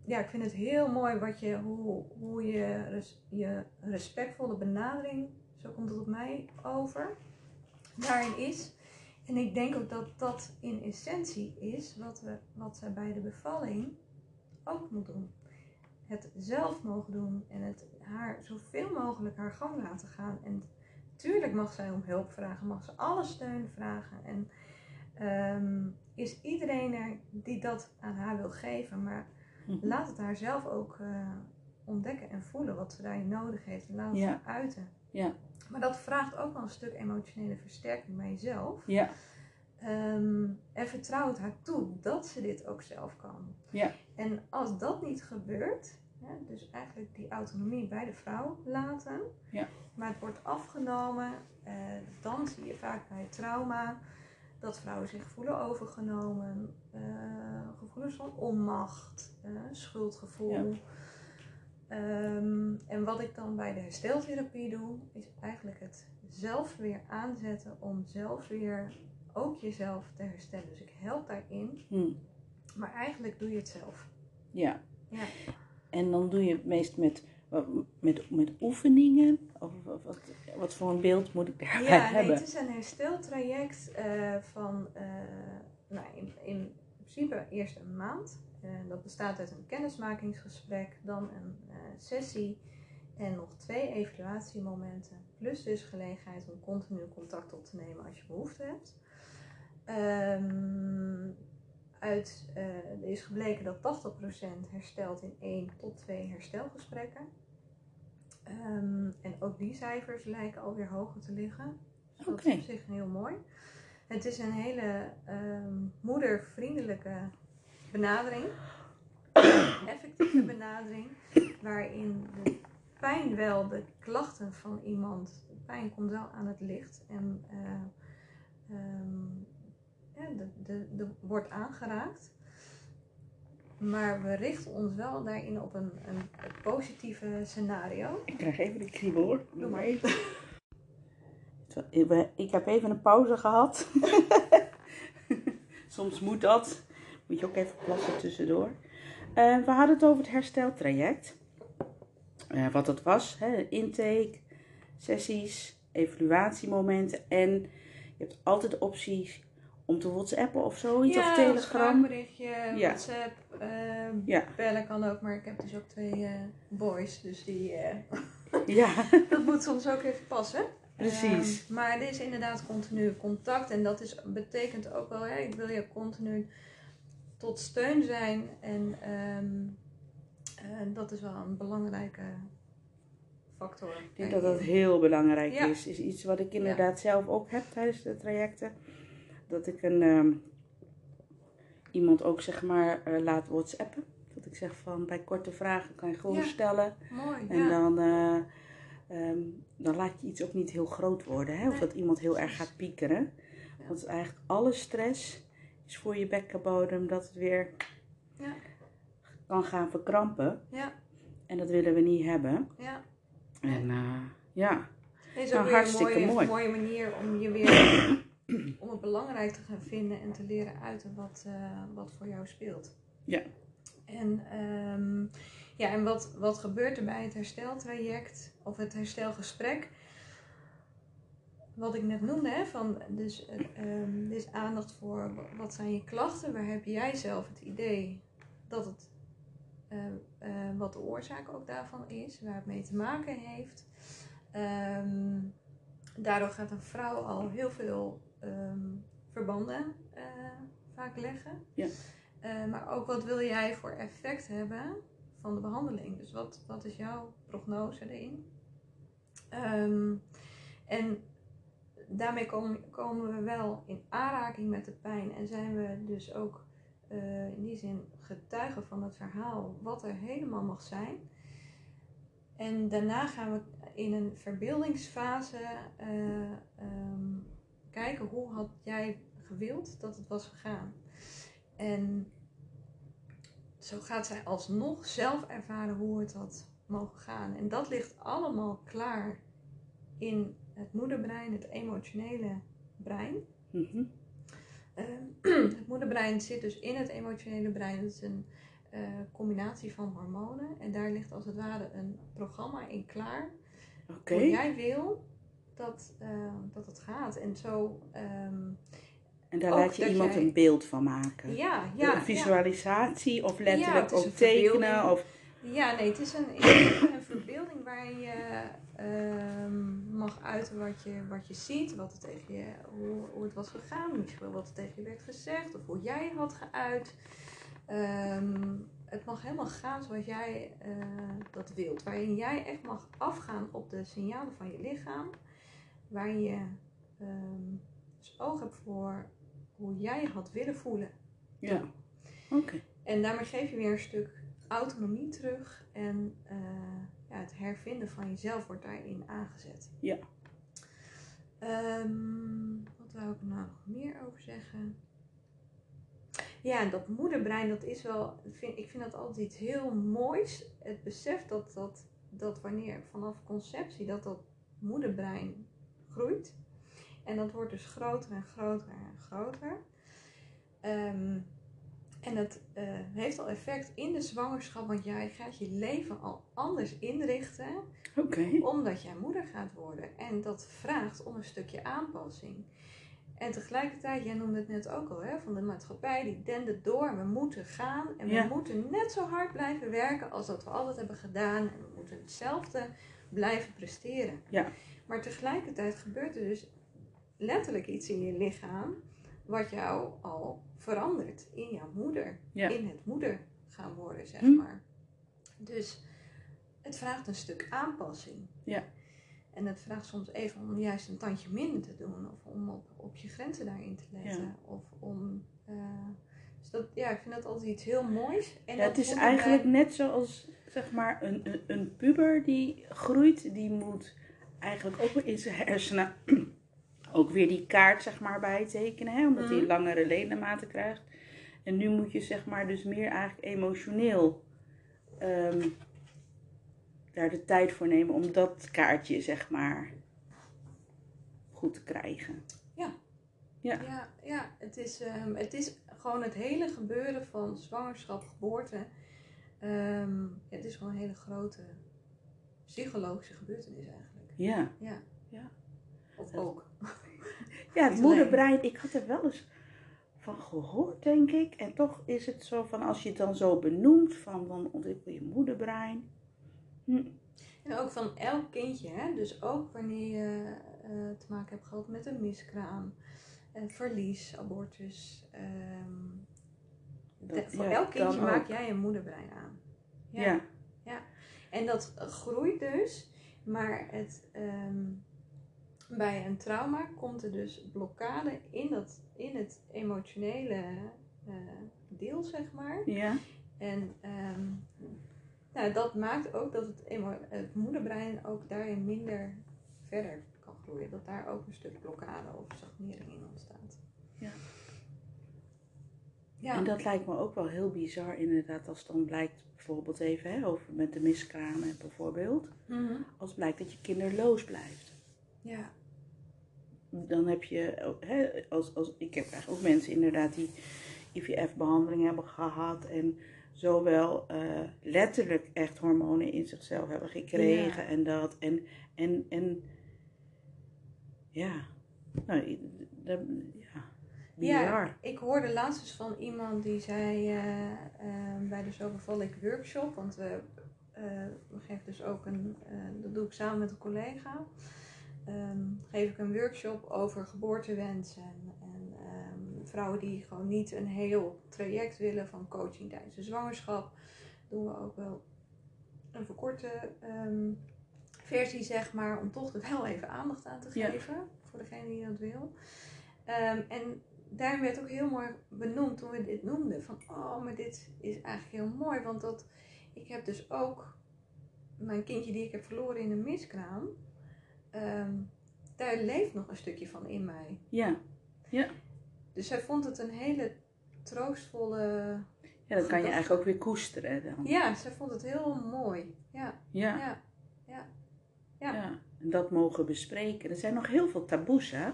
ja, ik vind het heel mooi wat je, hoe, hoe je, res- je respectvolle benadering, zo komt het op mij over, daarin is. En ik denk ook dat dat in essentie is wat, we, wat zij bij de bevalling ook moet doen. Het zelf mogen doen en het haar zoveel mogelijk haar gang laten gaan. En tuurlijk mag zij om hulp vragen, mag ze alle steun vragen. En ehm, is iedereen er die dat aan haar wil geven. Maar Mhm. laat het haar zelf ook eh, ontdekken en voelen wat ze daarin nodig heeft. En laat het Ja. haar uiten. Ja. Maar dat vraagt ook wel een stuk emotionele versterking bij jezelf. Ja, Ehm, en vertrouw het haar toe dat ze dit ook zelf kan. Ja. En als dat niet gebeurt, dus eigenlijk die autonomie bij de vrouw laten, Ja. maar het wordt afgenomen, eh, dan zie je vaak bij trauma dat vrouwen zich voelen overgenomen, eh, gevoelens van onmacht, eh, schuldgevoel. Ja. Ehm, en wat ik dan bij de hersteltherapie doe, is eigenlijk het zelf weer aanzetten om zelf weer ook jezelf te herstellen. Dus ik help daarin, hm. maar eigenlijk doe je het zelf. ja. Ja. En dan doe je het meest met, met, met oefeningen? Of, of wat, wat voor een beeld moet ik daarbij Ja, nee, hebben? het is een hersteltraject eh, van eh, nou, in, in principe eerst een maand. Eh, dat bestaat uit een kennismakingsgesprek, dan een eh, sessie en nog twee evaluatiemomenten. Plus dus gelegenheid om continu contact op te nemen als je behoefte hebt. Ehm, uit, eh, er is gebleken dat 80% herstelt in 1 tot 2 herstelgesprekken. Ehm, en ook die cijfers lijken alweer hoger te liggen. Dus dat is op zich heel mooi. Het is een hele ehm, moedervriendelijke benadering. Effectieve benadering. Waarin de pijn wel, de klachten van iemand, de pijn komt wel aan het licht. En eh, ehm, ja, de, de, de, wordt aangeraakt. Maar we richten ons wel daarin op een, een, positieve scenario. Ik krijg even de kriebel hoor. Doe maar. even. Ik heb even een pauze gehad. Soms moet dat. Moet je ook even plassen tussendoor. Eh, we hadden het over het hersteltraject. Eh, wat dat was. Hè? Intake, sessies, evaluatiemomenten. En je hebt altijd de optie om te whatsappen of zoiets. of telegram. spraakberichtje, Ja. WhatsApp, eh, Ja. bellen kan ook. Maar ik heb dus ook twee eh, boys, dus die, Ja, dat moet soms ook even passen. Precies. Ehm, maar er is inderdaad continu contact en dat is, betekent ook wel, hè, ik wil je continu tot steun zijn. En ehm, eh, dat is wel een belangrijke factor. Ik denk dat dat heel belangrijk Ja. is. Is iets wat ik inderdaad zelf ook heb tijdens de trajecten. Dat ik een, ehm, iemand ook zeg maar eh, laat whatsappen. Dat ik zeg van bij korte vragen kan je gewoon Ja. stellen. Mooi, En dan, eh, ehm, dan laat je iets ook niet heel groot worden. Hè? Of Nee. dat iemand heel erg gaat piekeren. Want eigenlijk alle stress is voor je bekkenbodem dat het weer Ja. kan gaan verkrampen. Ja, En dat willen we niet hebben. ja. En eh, ja, Het is Nou, ook weer een hartstikke mooie, mooi. mooie manier om je weer om het belangrijk te gaan vinden en te leren uiten wat, eh, wat voor jou speelt. Ja. En, ehm, ja, en wat, wat gebeurt er bij het hersteltraject of het herstelgesprek? Wat ik net noemde, hè, van, dus, ehm, is aandacht voor wa- wat zijn je klachten, waar heb jij zelf het idee dat het eh, eh, wat de oorzaak ook daarvan is, waar het mee te maken heeft. Ehm, daardoor gaat een vrouw al heel veel ehm, verbanden eh, vaak leggen. Ja. Eh, maar ook wat wil jij voor effect hebben van de behandeling? Dus wat, wat is jouw prognose erin? Ehm, en daarmee komen, komen we wel in aanraking met de pijn en zijn we dus ook eh, in die zin getuigen van het verhaal wat er helemaal mag zijn. En daarna gaan we in een verbeeldingsfase eh, ehm, kijken hoe had jij gewild dat het was gegaan. En zo gaat zij alsnog zelf ervaren hoe het had mogen gaan. En dat ligt allemaal klaar in het moederbrein, het emotionele brein. Mhm. Ehm, het moederbrein zit dus in het emotionele brein. Het is een eh, combinatie van hormonen. En daar ligt als het ware een programma in klaar. Oké. Hoe jij wil dat, eh, dat het gaat. En zo, ehm, En daar laat je iemand jij- een beeld van maken. ja, een ja, ja. visualisatie of Ja, letterlijk het is ook tekenen. Of, Ja, nee, het is een, een, verbeelding waarin je ehm, mag uiten wat je, wat je ziet, wat het tegen je, hoe, hoe het was gegaan, misschien wel wat er tegen je werd gezegd of hoe jij had geuit. Ehm, het mag helemaal gaan zoals jij eh, dat wilt, waarin jij echt mag afgaan op de signalen van je lichaam, waarin je ehm, dus oog hebt voor hoe jij had willen voelen. ja. Oké. En daarmee geef je weer een stuk autonomie terug. En eh, ja, het hervinden van jezelf wordt daarin aangezet. Ja. Ehm, wat wou ik er nou nog meer over zeggen? Ja, dat moederbrein, dat is wel, vind, ik vind dat altijd iets heel moois. Het besef dat, dat, dat wanneer vanaf conceptie dat dat moederbrein groeit. En dat wordt dus groter en groter en groter. Ehm, en dat eh, heeft al effect in de zwangerschap, want jij gaat je leven al anders inrichten Oké. omdat jij moeder gaat worden. En dat vraagt om een stukje aanpassing. En tegelijkertijd, jij noemde het net ook al, hè, van de maatschappij die dendert door. We moeten gaan en we moeten net zo hard blijven werken als dat we altijd hebben gedaan. En we moeten hetzelfde blijven presteren. Ja. Maar tegelijkertijd gebeurt er dus letterlijk iets in je lichaam wat jou al verandert in jouw moeder. Ja. In het moeder gaan worden, zeg Hm. maar. Dus het vraagt een stuk aanpassing. Ja. En het vraagt soms even om juist een tandje minder te doen. Of om op, op je grenzen daarin te letten. Ja. Of om... eh, dus dat, ja, ik vind dat altijd iets heel moois. En Ja, het is eigenlijk net zoals zeg maar, een, een, een puber die groeit, die moet eigenlijk ook weer in zijn hersenen ook weer die kaart zeg maar, bijtekenen, hè, omdat hij Mhm. langere ledematen krijgt. En nu moet je zeg maar, dus meer eigenlijk emotioneel ehm, daar de tijd voor nemen om dat kaartje zeg maar, goed te krijgen. Ja. Ja, ja het, is, ehm, het is gewoon het hele gebeuren van zwangerschap, geboorte. Ehm, ja, het is gewoon een hele grote psychologische gebeurtenis eigenlijk. Ja. Ja. Ja. Of ook. Ja, het moederbrein, ik had er wel eens van gehoord, denk ik. En toch is het zo van, als je het dan zo benoemt, van dan ontwikkel je moederbrein. Hm. En ook van elk kindje, hè? dus ook wanneer je eh, te maken hebt gehad met een miskraam, eh, verlies, abortus. ehm, Dat- voor ja, elk kindje maak ook. jij een moederbrein aan. Ja. En dat groeit dus, maar het, ehm, bij een trauma komt er dus blokkade in, dat, in het emotionele eh, deel, zeg maar. ja. En ehm, nou, dat maakt ook dat het, moederbrein ook daarin minder verder kan groeien. Dat daar ook een stuk blokkade of stagnering in ontstaat. Ja. Ja. En dat lijkt me ook wel heel bizar, inderdaad, als dan blijkt, bijvoorbeeld even, hè, over met de miskramen bijvoorbeeld. Mhm. Als blijkt dat je kinderloos blijft. ja. Dan heb je, hè, als, als, ik heb eigenlijk ook mensen inderdaad die IVF-behandeling hebben gehad en zowel eh, letterlijk echt hormonen in zichzelf hebben gekregen Ja. en dat. En, en, en ja, nou, dat- ja. Ik hoorde laatst eens van iemand die zei eh, eh, bij de Zo workshop, want we, we geven dus ook een, dat doe ik samen met een collega, Ehm, geef ik een workshop over geboortewensen en ehm, vrouwen die gewoon niet een heel traject willen van coaching tijdens de zwangerschap, doen we ook wel een verkorte ehm, versie zeg maar, om toch er wel even aandacht aan te Ja. geven voor degene die dat wil. En daarin werd ook heel mooi benoemd toen we dit noemden. Van, oh, maar dit is eigenlijk heel mooi. Want dat, ik heb dus ook mijn kindje die ik heb verloren in een miskraam. Ehm, daar leeft nog een stukje van in mij. Ja. Dus zij vond het een hele troostvolle... ja, dat kan je eigenlijk ook weer koesteren dan. Ja, zij vond het heel mooi. Ja, Ja. ja, ja. Ja. Ja. En dat mogen bespreken. Er zijn nog heel veel taboes, hè?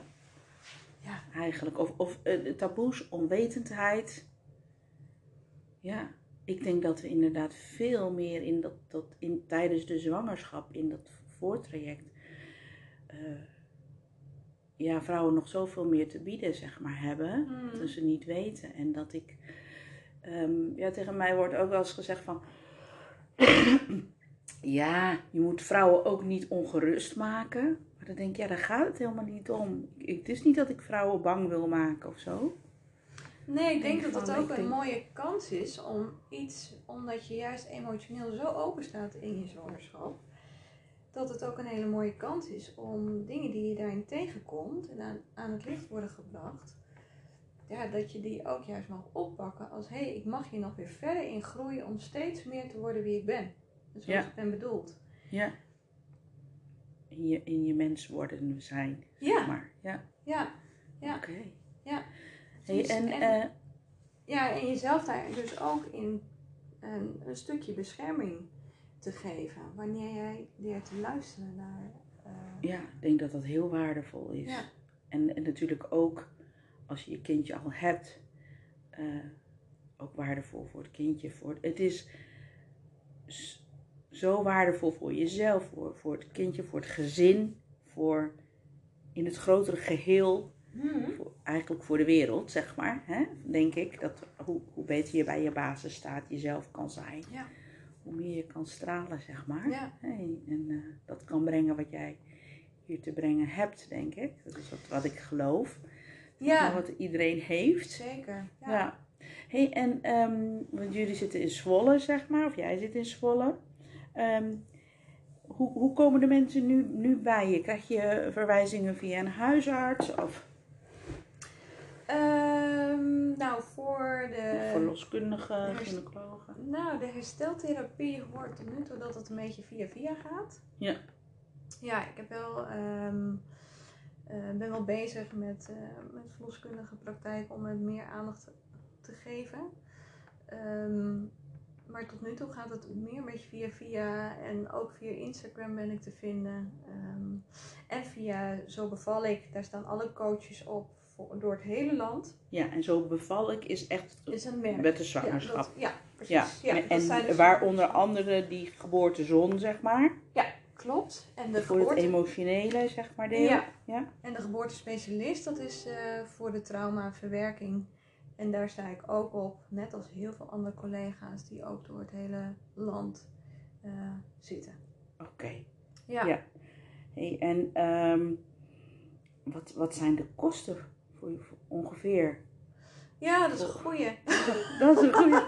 Ja. Eigenlijk. Of, of eh, taboes, onwetendheid. Ja. Ik denk dat we inderdaad veel meer in dat, dat in, tijdens de zwangerschap, in dat voortraject, eh, ja, vrouwen nog zoveel meer te bieden, zeg maar, hebben. Mm. Dat ze niet weten. En dat ik, ehm, ja, tegen mij wordt ook wel eens gezegd van, ja, je moet vrouwen ook niet ongerust maken. Maar dan denk ik, ja, daar gaat het helemaal niet om. Ik- Het is niet dat ik vrouwen bang wil maken of zo. Nee, ik denk denk dat van, ook een denk- mooie kans is om iets, omdat je juist emotioneel zo open staat in je zwangerschap, dat het ook een hele mooie kans is om dingen die je daarin tegenkomt en aan, aan het licht worden gebracht, ja, dat je die ook juist mag oppakken als hé, hey, ik mag hier nog weer verder in groeien om steeds meer te worden wie ik ben. En zoals Ja. ik ben bedoeld. Ja. In je, in je mens worden zijn. zeg Ja. Maar. Ja. Ja, ja. Oké. Ja. Hey, Dus- en, en- eh, Ja, en jezelf daar dus ook in een, een stukje bescherming te geven. Wanneer jij leert te luisteren naar. eh, ja, ik denk dat dat heel waardevol is. ja. En, en natuurlijk ook als je je kindje al hebt, eh, ook waardevol voor het kindje. Voor, het is s- zo waardevol voor jezelf, voor, voor het kindje, voor het gezin, voor in het grotere geheel, Mhm. voor, eigenlijk voor de wereld, zeg maar. Hè? Denk ik, dat hoe, hoe beter je bij je basis staat, jezelf kan zijn, Ja. Hoe meer je kan stralen, zeg maar. Ja. Hey, en eh, dat kan brengen wat jij hier te brengen hebt, denk ik. Dat is wat, wat ik geloof. Ja, Wat iedereen heeft. zeker. Ja. Ja. Hey, en ehm, want jullie zitten in Zwolle, zeg maar, of jij zit in Zwolle. Ehm, hoe, hoe komen de mensen nu, nu bij je? Krijg je verwijzingen via een huisarts of Ehm, nou, voor de. verloskundige, Herst- gynaecologe? Nou, de hersteltherapie hoort tot nu toe dat het een beetje via via gaat. Ja. Ja, ik heb wel, ehm, eh, ben wel bezig met, eh, met verloskundige praktijk om het meer aandacht te geven. Ehm, maar tot nu toe gaat het meer een beetje via via en ook via Instagram ben ik te vinden. Ehm, en via Zo Beval ik, daar staan alle coaches op door het hele land. Ja, en zo beval ik is echt is een merk. met de Ja, zwangerschap. dat- ja, precies. Ja, Ja, en dus- waar onder andere die geboortezon, zeg maar. Klopt. En de voor het emotionele, zeg maar, deel. Ja. ja. En de geboortespecialist, dat is eh, voor de traumaverwerking. En daar sta ik ook op, net als heel veel andere collega's die ook door het hele land eh, zitten. Oké. Ja. Ja. Hey, en ehm, wat, wat zijn de kosten ongeveer? Ja, dat is een goeie. Dat is een goede.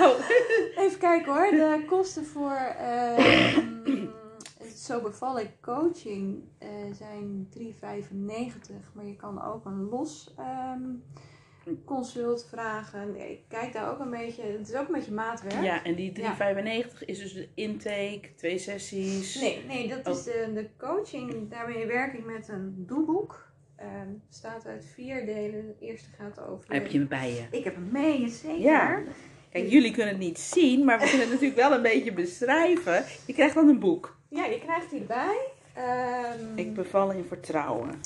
Oh. Even kijken hoor. De kosten voor ehm, Zo Beval ik coaching eh, zijn 3,95. Maar je kan ook een los ehm, consult vragen. Ik kijk daar ook een beetje. Het is ook een beetje maatwerk. Ja, en die 3,95 is dus de intake, twee sessies. Nee, nee, dat is de, de coaching. Daarmee werk ik met een doelboek. Ehm, bestaat uit vier delen. De eerste gaat over. Heb je hem bij je? Ik heb hem mee, zeker. Ja. Kijk, jullie kunnen het niet zien, maar we kunnen het natuurlijk wel een beetje beschrijven. Je krijgt dan een boek. Ja, je krijgt die erbij. Ehm, Ik beval in vertrouwen.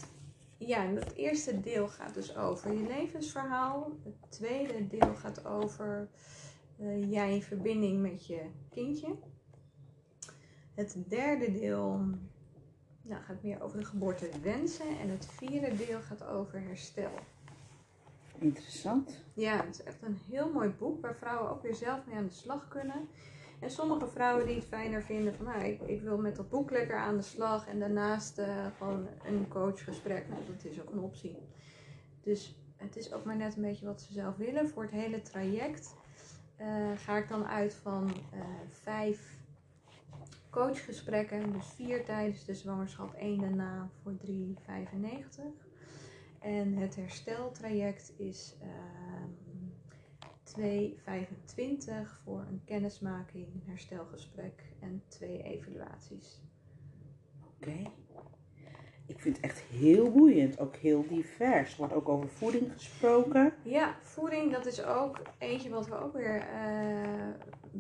Ja, en het eerste deel gaat dus over je levensverhaal. Het tweede deel gaat over eh, jij in verbinding met je kindje. Het derde deel nou, gaat meer over de geboortewensen. En het vierde deel gaat over herstel. Interessant. Ja, het is echt een heel mooi boek waar vrouwen ook weer zelf mee aan de slag kunnen. En sommige vrouwen die het fijner vinden van nou, ik, ik wil met dat boek lekker aan de slag en daarnaast uh, gewoon een coachgesprek. Nou, dat is ook een optie. Dus het is ook maar net een beetje wat ze zelf willen. Voor het hele traject uh, ga ik dan uit van uh, vijf coachgesprekken. Dus vier tijdens de zwangerschap, één daarna voor 3,95. En het hersteltraject is uh, 2,25 voor een kennismaking, een herstelgesprek en twee evaluaties. Oké. Ik vind het echt heel boeiend, ook heel divers. Er wordt ook over voeding gesproken. Ja, voeding, dat is ook eentje wat we ook weer, uh,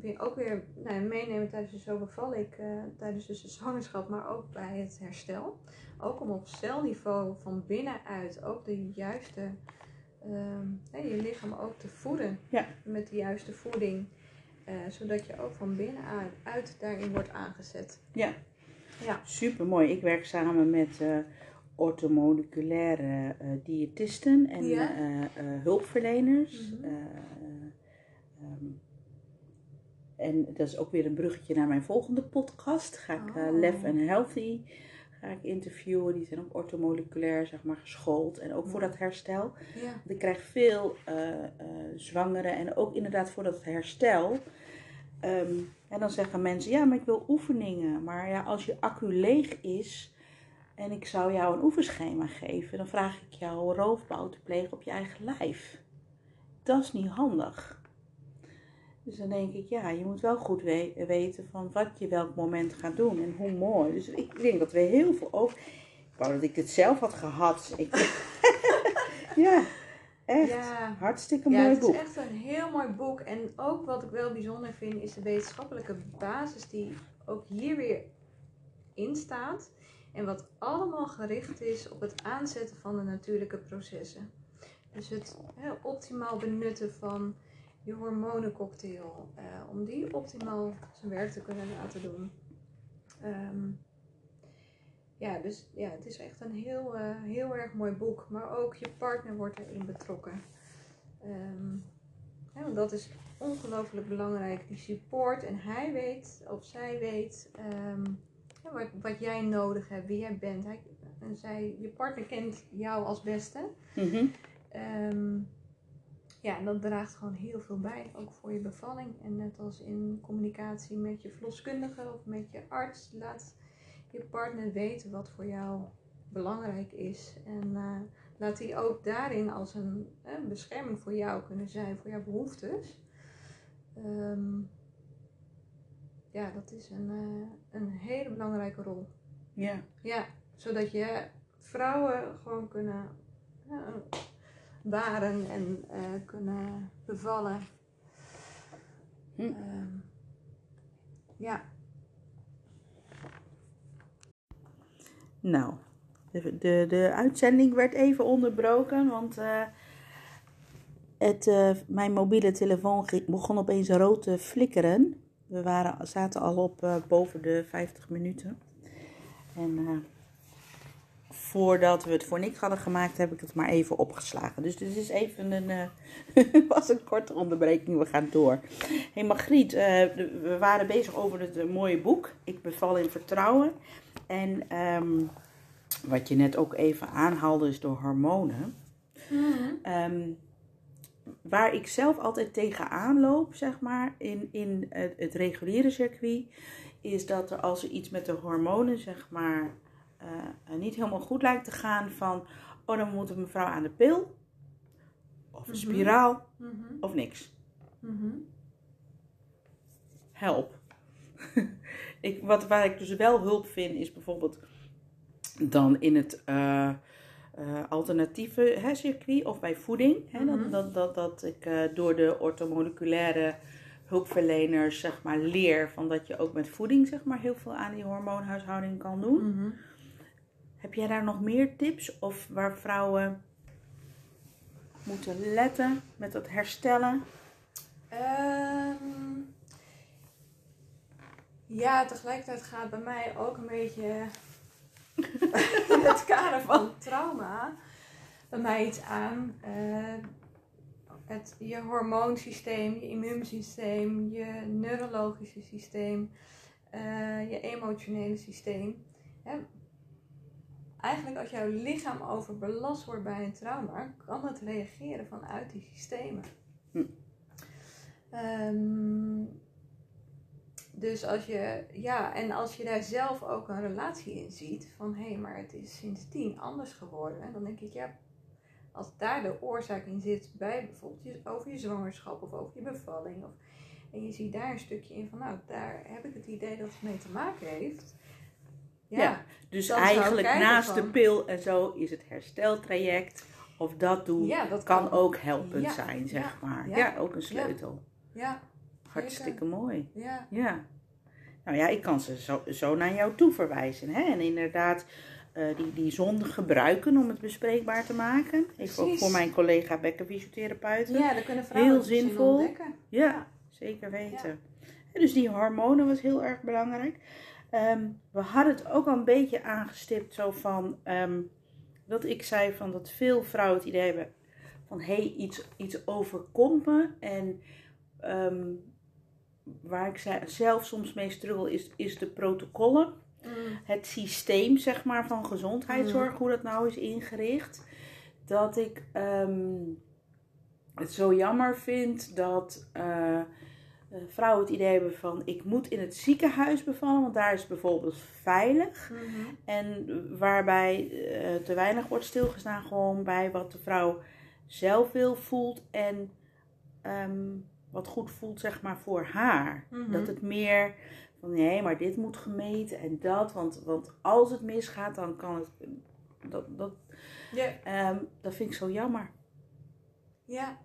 weer, ook weer nou, meenemen tijdens de zo ik, uh, tijdens dus de zwangerschap, maar ook bij het herstel. Ook om op celniveau van binnenuit ook de juiste, uh, je lichaam ook te voeden ja. met de juiste voeding. Uh, zodat je ook van binnenuit uit daarin wordt aangezet. Ja, ja. super mooi. Ik werk samen met ortomoleculaire uh, diëtisten en Ja. hulpverleners. Mhm. Um, en dat is ook weer een bruggetje naar mijn volgende podcast. Ga ik Oh. Lef and Healthy ga ik interviewen. Die zijn ook ortomoleculair zeg maar, geschoold. En ook voor dat herstel. Ja. Want ik krijg veel zwangeren en ook inderdaad voor dat herstel. Um, en dan zeggen mensen, ja, maar ik wil oefeningen. Maar ja, als je accu leeg is en ik zou jou een oefenschema geven, dan vraag ik jou roofbouw te plegen op je eigen lijf. Dat is niet handig. Dus dan denk ik, ja, je moet wel goed we weten van wat je welk moment gaat doen en hoe mooi. Dus ik denk dat we heel veel over... Ik wou dat ik dit zelf had gehad. Ik... ja, echt. Ja. Hartstikke Ja, mooi het is boek. echt een heel mooi boek. En ook wat ik wel bijzonder vind, is de wetenschappelijke basis die ook hier weer in staat. En wat allemaal gericht is op het aanzetten van de natuurlijke processen. Dus het optimaal benutten van je hormonencocktail. eh, om die optimaal zijn werk te kunnen laten doen. Ehm, ja, dus ja, het is echt een heel, eh, heel erg mooi boek. Maar ook je partner wordt erin betrokken. Ja, want dat is ongelooflijk belangrijk. Die support. En hij weet, of zij weet, ehm, ja, wat, wat jij nodig hebt, wie jij bent. Hij, en zij, je partner kent jou als beste. Mhm. Ja, en dat draagt gewoon heel veel bij, ook voor je bevalling. En net als in communicatie met je verloskundige of met je arts, laat je partner weten wat voor jou belangrijk is. En eh, laat die ook daarin als een, een bescherming voor jou kunnen zijn, voor jouw behoeftes. Ehm, ja, dat is een, eh, een hele belangrijke rol. Ja. Ja, zodat je vrouwen gewoon kunnen baren en eh, kunnen bevallen. Hm. Ehm, ja, Nou, de, de, de uitzending werd even onderbroken, want eh, het, eh, mijn mobiele telefoon begon opeens rood te flikkeren. We waren, zaten al op boven de 50 minuten. En eh, voordat we het voor niks hadden gemaakt, heb ik het maar even opgeslagen. Dus dit is even een, eh, was een korte onderbreking. We gaan door. hey Margriet, eh, we waren bezig over het eh, mooie boek. Ik beval in vertrouwen. En ehm, wat je net ook even aanhaalde is de hormonen. Ehm, waar ik zelf altijd tegenaan loop, zeg maar, in, in het, het reguliere circuit, is dat er als er iets met de hormonen, zeg maar, eh, niet helemaal goed lijkt te gaan, van, oh, dan moet een mevrouw aan de pil, of een Mhm. spiraal, Mhm. of niks. Mhm. help. ik, wat, waar ik dus wel hulp vind, is bijvoorbeeld dan in het eh, eh, alternatieve hè, circuit of bij voeding. Hè, dat, dat, dat, dat ik eh, door de orthomoleculaire hulpverleners zeg maar, leer van dat je ook met voeding zeg maar, heel veel aan die hormoonhuishouding kan doen. Heb jij daar nog meer tips of waar vrouwen moeten letten met het herstellen? Ehm, ja, tegelijkertijd gaat bij mij ook een beetje in het kader van trauma bij mij iets aan. Eh, het, je hormoonsysteem, je immuunsysteem, je neurologische systeem, eh, je emotionele systeem. Eigenlijk als jouw lichaam overbelast wordt bij een trauma, kan het reageren vanuit die systemen. Hm. Ehm, dus als je, ja, en als je daar zelf ook een relatie in ziet, van hé, hey, maar het is sindsdien anders geworden, dan denk ik, ja, als daar de oorzaak in zit bij bijvoorbeeld je, over je zwangerschap of over je bevalling, of, en je ziet daar een stukje in van, nou, daar heb ik het idee dat het mee te maken heeft. Ja, Ja, Dus ik eigenlijk naast de pil en zo is het hersteltraject of dat doen ja dat kan ook helpend Ja, zijn, zeg maar. Ja, ja, ook een sleutel. Ja, Hartstikke mooi. ja, Ja. Nou ja, ik kan ze zo, zo naar jou toe verwijzen. Hè? En inderdaad, eh, die, die zon gebruiken om het bespreekbaar te maken. Even ook voor mijn collega bekkenfysiotherapeuten. ja, daar kunnen vrouwen Heel zinvol. ontdekken. Ja, zeker weten. En Dus die hormonen was heel erg belangrijk. Ehm, we hadden het ook al een beetje aangestipt zo van ehm, dat ik zei van dat veel vrouwen het idee hebben van hé, hey, iets, iets overkomt me. En ehm, waar ik zei- zelf soms mee struggle is, is de protocollen. Mm. Het systeem zeg maar van gezondheidszorg, hoe dat nou is ingericht. Dat ik het zo jammer vind dat eh, vrouwen het idee hebben van ik moet in het ziekenhuis bevallen, want daar is het bijvoorbeeld veilig. Mhm. En waarbij eh, te weinig wordt stilgestaan gewoon bij wat de vrouw zelf wil, voelt en ehm, wat goed voelt zeg maar voor haar. Mhm. Dat het meer van nee, maar dit moet gemeten en dat, want, want als het misgaat dan kan het, dat, dat, Ja, ehm, dat vind ik zo jammer. ja.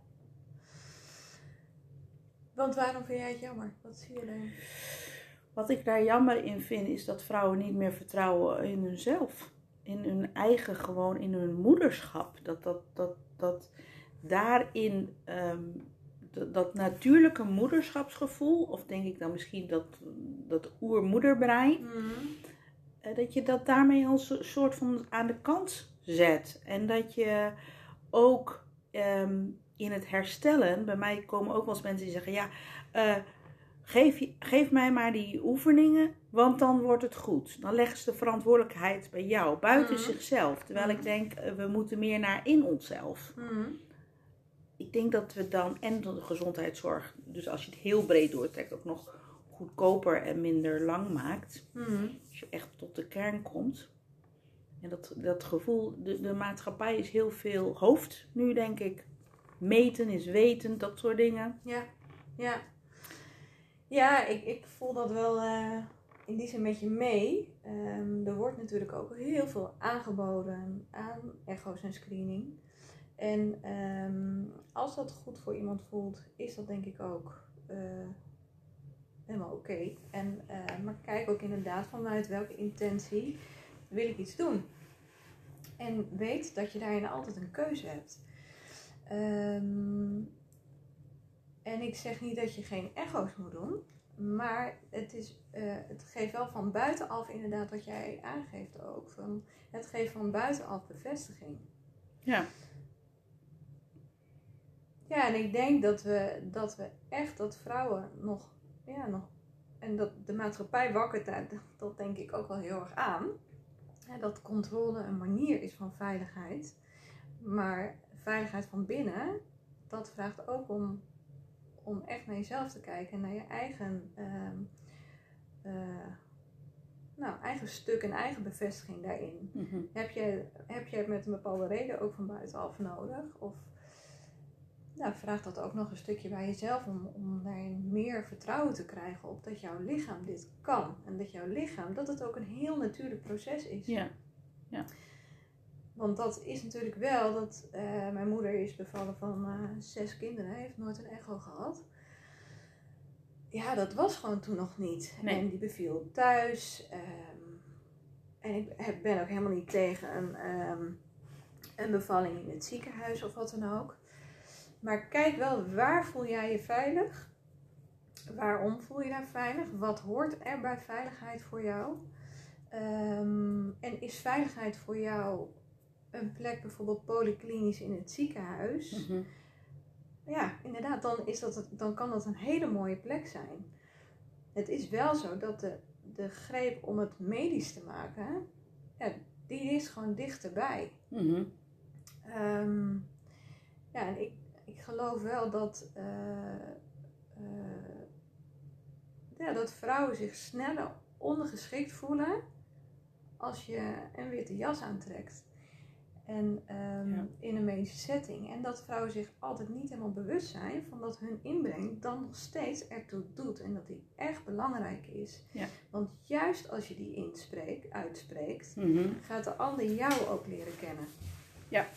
Want waarom vind jij het jammer? Wat zie je erin? Wat ik daar jammer in vind, is dat vrouwen niet meer vertrouwen in hunzelf. In hun eigen, gewoon in hun moederschap. Dat, dat, dat, dat daarin ehm, dat, dat natuurlijke moederschapsgevoel, of denk ik dan misschien dat, dat oermoederbrein, Mhm. eh, dat je dat daarmee als een soort van aan de kant zet. En dat je ook ehm, in het herstellen, bij mij komen ook wel eens mensen die zeggen, ja, eh, geef, geef mij maar die oefeningen, want dan wordt het goed. Dan leggen ze de verantwoordelijkheid bij jou, buiten Mhm. zichzelf. Terwijl ik denk, eh, we moeten meer naar in onszelf. Mhm. Ik denk dat we dan, en de gezondheidszorg, dus als je het heel breed doortrekt, ook nog goedkoper en minder lang maakt. Mhm. Als je echt tot de kern komt. En dat, dat gevoel, de, de maatschappij is heel veel hoofd nu, denk ik. Meten is weten, dat soort dingen. Ja, ja. Ja, ik, ik voel dat wel eh, in die zin met je mee. Ehm, er wordt natuurlijk ook heel veel aangeboden aan echo's en screening. En ehm, als dat goed voor iemand voelt, is dat denk ik ook eh, helemaal oké. En eh, Maar kijk ook inderdaad vanuit welke intentie wil ik iets doen. En weet dat je daarin altijd een keuze hebt. Ehm, en ik zeg niet dat je geen echo's moet doen, maar het, is, eh, het geeft wel van buitenaf inderdaad wat jij aangeeft ook. Van, het geeft van buitenaf bevestiging. Ja. Ja, en ik denk dat we, dat we echt dat vrouwen nog, ja, nog, en dat de maatschappij wakkert daar, dat denk ik ook wel heel erg aan. Ja, dat controle een manier is van veiligheid. Maar veiligheid van binnen, dat vraagt ook om, om echt naar jezelf te kijken en naar je eigen, ehm, eh, nou, eigen stuk en eigen bevestiging daarin. Mhm. Heb je, heb je het met een bepaalde reden ook van buitenaf nodig? Of nou, vraag dat ook nog een stukje bij jezelf om, om daarin meer vertrouwen te krijgen op dat jouw lichaam dit kan. En dat jouw lichaam, dat het ook een heel natuurlijk proces is. Ja. Want dat is natuurlijk wel dat eh, mijn moeder is bevallen van eh, zes kinderen, heeft nooit een echo gehad. Ja, dat was gewoon toen nog niet. Nee. En die beviel thuis. ehm, en ik ben ook helemaal niet tegen een, ehm, een bevalling in het ziekenhuis of wat dan ook. Maar kijk wel, waar voel jij je veilig? Waarom voel je daar veilig? Wat hoort er bij veiligheid voor jou? Ehm, en is veiligheid voor jou een plek bijvoorbeeld polyklinisch in het ziekenhuis? Mhm. ja, inderdaad, dan, is dat, dan kan dat een hele mooie plek zijn. Het is wel zo dat de, de greep om het medisch te maken, ja, die is gewoon dichterbij. Mhm. Ehm, ja, en ik, ik geloof wel dat, eh, eh, ja, dat vrouwen zich sneller ondergeschikt voelen als je een witte jas aantrekt. En ehm, Ja. in een medische setting. En dat vrouwen zich altijd niet helemaal bewust zijn van dat hun inbreng dan nog steeds ertoe doet. En dat die echt belangrijk is. Ja. Want juist als je die inspreekt, uitspreekt, Mhm. gaat de ander jou ook leren kennen. Ja.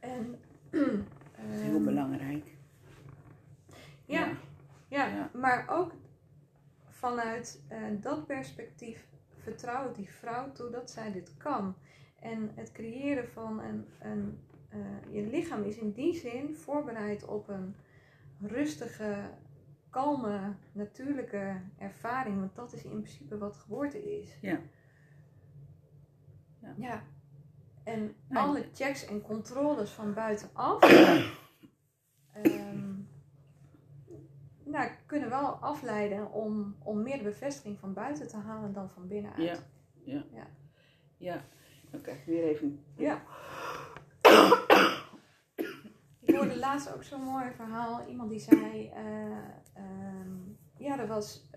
En Heel ehm, belangrijk. Ja, ja. Ja. maar ook vanuit eh, dat perspectief vertrouwt die vrouw toe dat zij dit kan. En het creëren van een, een eh, je lichaam is in die zin voorbereid op een rustige, kalme, natuurlijke ervaring. Want dat is in principe wat geboorte is. Ja. Ja. Ja. En alle checks en controles van buitenaf nou, kunnen wel afleiden om, om meer bevestiging van buiten te halen dan van binnenuit. Ja. Ja. Ja. Dan ik weer even... Ja. Ik hoorde laatst ook zo'n mooi verhaal. Iemand die zei: eh, ehm, Ja, er was.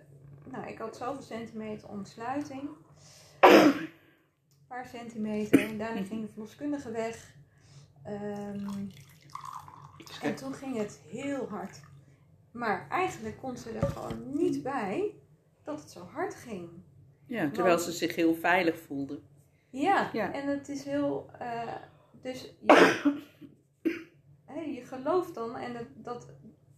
Nou, ik had zoveel centimeter ontsluiting. Een paar centimeter. En daarna ging de verloskundige weg. Ehm, en toen ging het heel hard. Maar eigenlijk kon ze er gewoon niet bij dat het zo hard ging. Ja, terwijl ze zich heel veilig voelde. Ja, Ja. en het is heel. eh, dus je, hè, je gelooft dan, en dat, dat,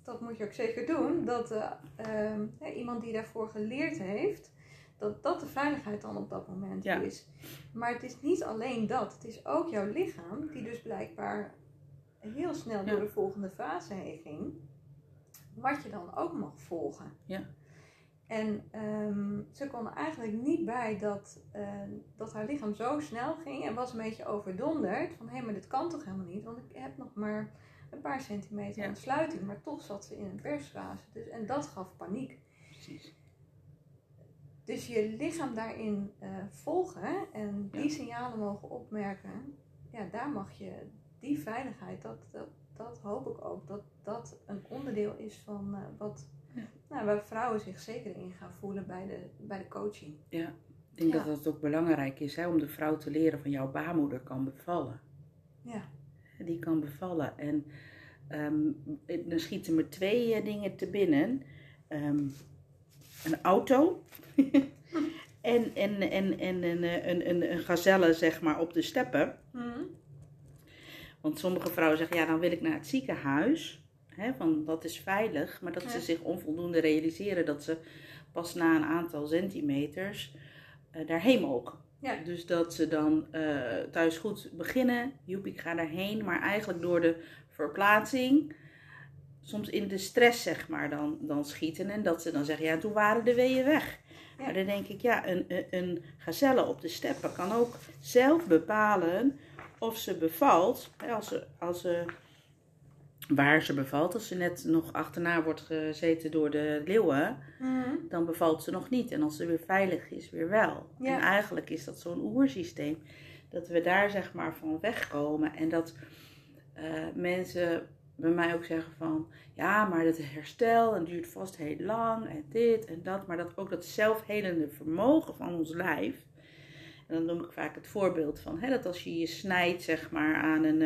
dat moet je ook zeker doen, dat eh, ehm, iemand die daarvoor geleerd heeft, dat dat de veiligheid dan op dat moment Ja. is. Maar het is niet alleen dat, het is ook jouw lichaam, die dus blijkbaar heel snel door de volgende fase heen ging, wat je dan ook mag volgen. Ja. En ehm, ze kon er eigenlijk niet bij dat, eh, dat haar lichaam zo snel ging en was een beetje overdonderd. Van hé, maar dit kan toch helemaal niet, want ik heb nog maar een paar centimeter Ja. ontsluiting. Maar toch zat ze in een persfase. Dus, en dat gaf paniek. Precies. Dus je lichaam daarin eh, volgen en die Ja. signalen mogen opmerken. Ja, daar mag je die veiligheid, dat, dat, dat hoop ik ook, dat dat een onderdeel is van eh, wat, Ja. nou, waar vrouwen zich zeker in gaan voelen bij de, bij de coaching. Ik denk Ja. dat dat ook belangrijk is hè, om de vrouw te leren van jouw baarmoeder kan bevallen. Ja. Die kan bevallen. En ehm, dan schieten me twee eh, dingen te binnen. Ehm, een auto. en en, en, en een, eh, een, een, een gazelle, zeg maar, op de steppen. Want sommige vrouwen zeggen, ja, dan wil ik naar het ziekenhuis. Hè, van dat is veilig. Maar dat Ja. ze zich onvoldoende realiseren dat ze pas na een aantal centimeters eh, daarheen mogen. Ja. Dus dat ze dan eh, thuis goed beginnen. Joep, ik ga daarheen. Maar eigenlijk door de verplaatsing, soms in de stress zeg maar, dan, dan schieten. En dat ze dan zeggen, ja, toen waren de weeën weg. Ja. Maar dan denk ik, ja, een, een, een gazelle op de steppen kan ook zelf bepalen of ze bevalt. Hè, Als ze, als ze, waar ze bevalt, als ze net nog achterna wordt gezeten door de leeuwen, dan bevalt ze nog niet. En als ze weer veilig is, weer wel. Ja. En eigenlijk is dat zo'n oersysteem. Dat we daar zeg maar van wegkomen. En dat eh, mensen bij mij ook zeggen van... Ja, maar dat herstel en duurt vast heel lang en dit en dat. Maar dat ook dat zelfhelende vermogen van ons lijf... En dan noem ik vaak het voorbeeld van hè, dat als je je snijdt zeg maar, aan een,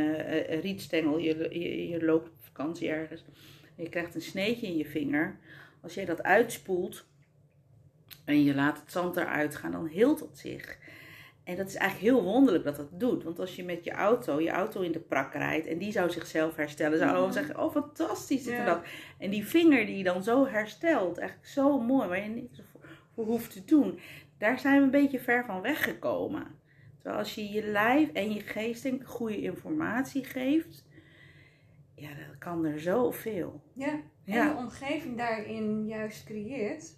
een rietstengel, je, je, je loopt op vakantie ergens, en je krijgt een sneetje in je vinger. Als jij dat uitspoelt en je laat het zand eruit gaan, dan heelt het zich. En dat is eigenlijk heel wonderlijk dat dat doet. Want als je met je auto, je auto in de prak rijdt en die zou zichzelf herstellen, zou allemaal Mhm. zeggen, oh fantastisch dit en Ja. dat. En die vinger die je dan zo herstelt, eigenlijk zo mooi, waar je niks voor hoeft te doen. Daar zijn we een beetje ver van weggekomen. Terwijl als je je lijf en je geest denk ik, goede informatie geeft, ja, dan kan er zoveel. Ja. En Ja. de omgeving daarin juist creëert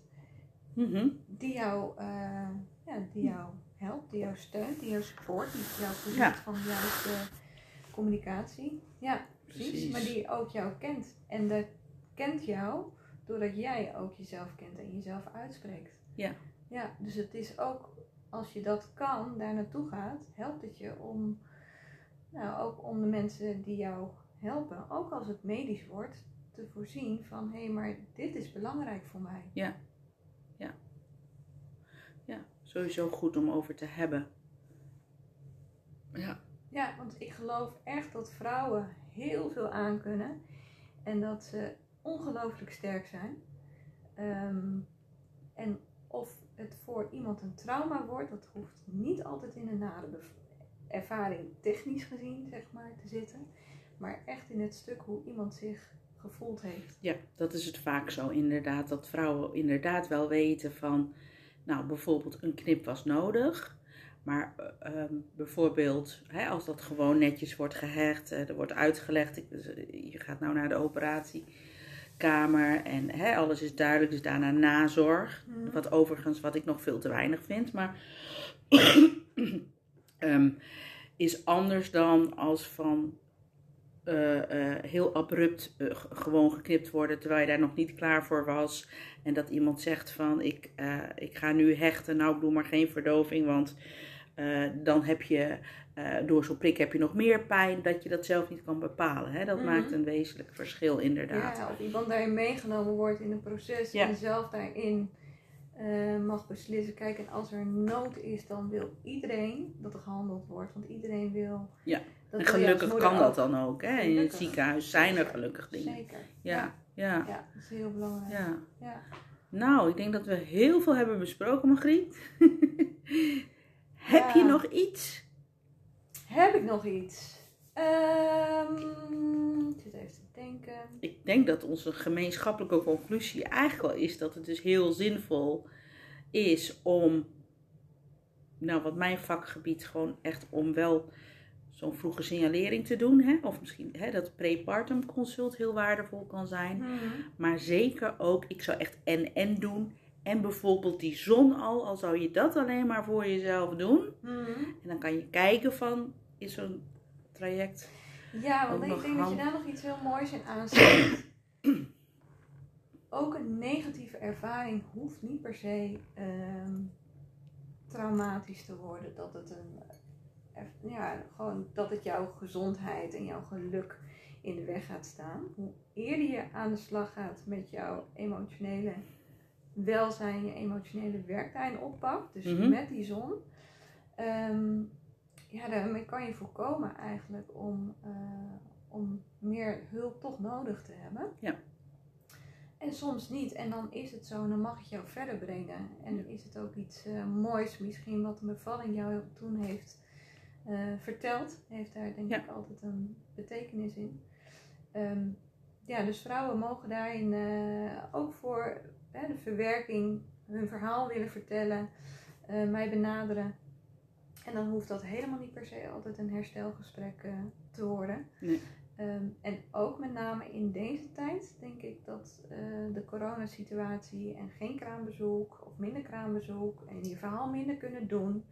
Mhm. die jou, eh, ja, die jou helpt, die jou steunt, die jou support, die jou voorziet Ja. van de juiste communicatie. Ja, precies, Precies. maar die ook jou kent. En dat kent jou doordat jij ook jezelf kent en jezelf uitspreekt. Ja. Ja, dus het is ook, als je dat kan, daar naartoe gaat, helpt het je om, nou, ook om de mensen die jou helpen, ook als het medisch wordt, te voorzien van, hé, hey, maar dit is belangrijk voor mij. Ja, sowieso goed om over te hebben. Ja, Ja, want ik geloof echt dat vrouwen heel veel aankunnen en dat ze ongelooflijk sterk zijn. Ehm, en of het voor iemand een trauma wordt, dat hoeft niet altijd in een nare ervaring technisch gezien, zeg maar, te zitten. Maar echt in het stuk hoe iemand zich gevoeld heeft. Ja, dat is het vaak zo inderdaad. Dat vrouwen inderdaad wel weten van, nou bijvoorbeeld een knip was nodig. Maar eh, ehm, bijvoorbeeld, hè, als dat gewoon netjes wordt gehecht, eh, er wordt uitgelegd, dus, eh, je gaat nou naar de operatiekamer en hè, alles is duidelijk, dus daarna nazorg. Wat overigens, wat ik nog veel te weinig vind, maar ehm, is anders dan als van eh, eh, heel abrupt eh, gewoon geknipt worden terwijl je daar nog niet klaar voor was. En dat iemand zegt van ik, ik ga nu hechten, nou ik doe maar geen verdoving, want dan heb je eh, door zo'n prik heb je nog meer pijn dat je dat zelf niet kan bepalen. Hè? Dat Mhm. maakt een wezenlijk verschil inderdaad. Ja, of iemand daarin meegenomen wordt in een proces Ja. en zelf daarin eh, mag beslissen. Kijk, en als er nood is, dan wil iedereen dat er gehandeld wordt. Want iedereen wil. Ja, Dat En gelukkig kan dat dan ook. Hè? In het ziekenhuis zijn er gelukkig dingen. Zeker. Ja, ja, Ja, dat is heel belangrijk. ja. Ja. Nou, ik denk dat we heel veel hebben besproken, Margriet. Heb je nog iets? Heb ik nog iets? Ehm, ik zit even te denken. Ik denk dat onze gemeenschappelijke conclusie eigenlijk wel is dat het dus heel zinvol is om, nou wat mijn vakgebied gewoon echt om wel zo'n vroege signalering te doen. Hè? Of misschien hè, dat prepartum consult heel waardevol kan zijn. Mhm. Maar zeker ook, ik zou echt en-en doen. En bijvoorbeeld die zon al, al zou je dat alleen maar voor jezelf doen. Mhm. En dan kan je kijken van, is zo'n traject... Ja, want ik denk dat je daar nog iets heel moois in aansluit. Ook een negatieve ervaring hoeft niet per se ehm, traumatisch te worden. Dat het een, eh, ja, gewoon dat het jouw gezondheid en jouw geluk in de weg gaat staan. Hoe eerder je aan de slag gaat met jouw emotionele welzijn, je emotionele werktijn oppakt, dus Mhm. met die zon, ehm, ja, daarmee kan je voorkomen eigenlijk om, eh, om meer hulp toch nodig te hebben. Ja. En soms niet. En dan is het zo en dan mag het jou verder brengen. En dan is het ook iets eh, moois misschien wat een bevalling jou toen heeft eh, verteld. Heeft daar denk Ja. ik altijd een betekenis in. Ehm, ja, dus vrouwen mogen daarin ook voor hè, de verwerking hun verhaal willen vertellen, eh, mij benaderen. En dan hoeft dat helemaal niet per se altijd een herstelgesprek eh, te worden. Nee. Ehm, en ook met name in deze tijd denk ik dat eh, de coronasituatie en geen kraambezoek of minder kraambezoek en je verhaal minder kunnen doen.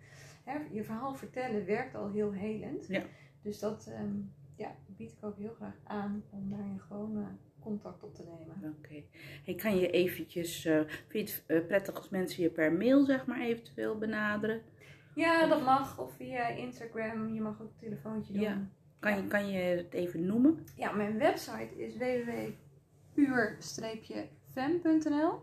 Hè, je verhaal vertellen werkt al heel helend. Ja. Dus dat ehm, ja, bied ik ook heel graag aan om daarin gewoon contact op te nemen. Oké. Hey, kan je eventjes, eh, vind je het eh, prettig als mensen je per mail zeg maar eventueel benaderen? Ja, dat mag. Of via Instagram. Je mag ook een telefoontje doen. Ja. Kan je, kan je het even noemen? Ja, mijn website is www.puur-fem.nl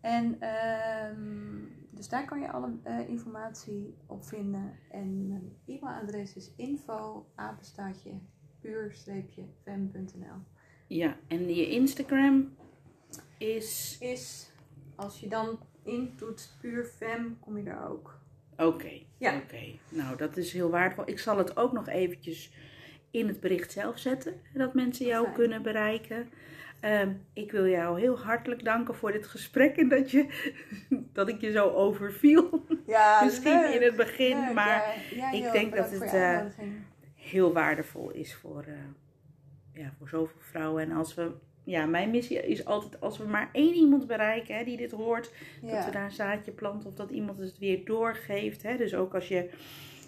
En ehm, dus daar kan je alle eh, informatie op vinden. En mijn e-mailadres is info puur-fem.nl Ja, en je Instagram is... Is, als je dan intoetst puur fem, kom je daar ook. Oké, Ja. oké. Nou, dat is heel waardevol. Ik zal het ook nog eventjes in het bericht zelf zetten, dat mensen jou Fijn. kunnen bereiken. Ehm, ik wil jou heel hartelijk danken voor dit gesprek en dat, je, dat ik je zo overviel. Ja, Misschien in het begin, maar ik denk dat het, eh, heel waardevol is voor, eh, ja, voor zoveel vrouwen. En als we, ja, mijn missie is altijd als we maar één iemand bereiken hè, die dit hoort, dat we daar een zaadje planten of dat iemand het weer doorgeeft. Hè. Dus ook als je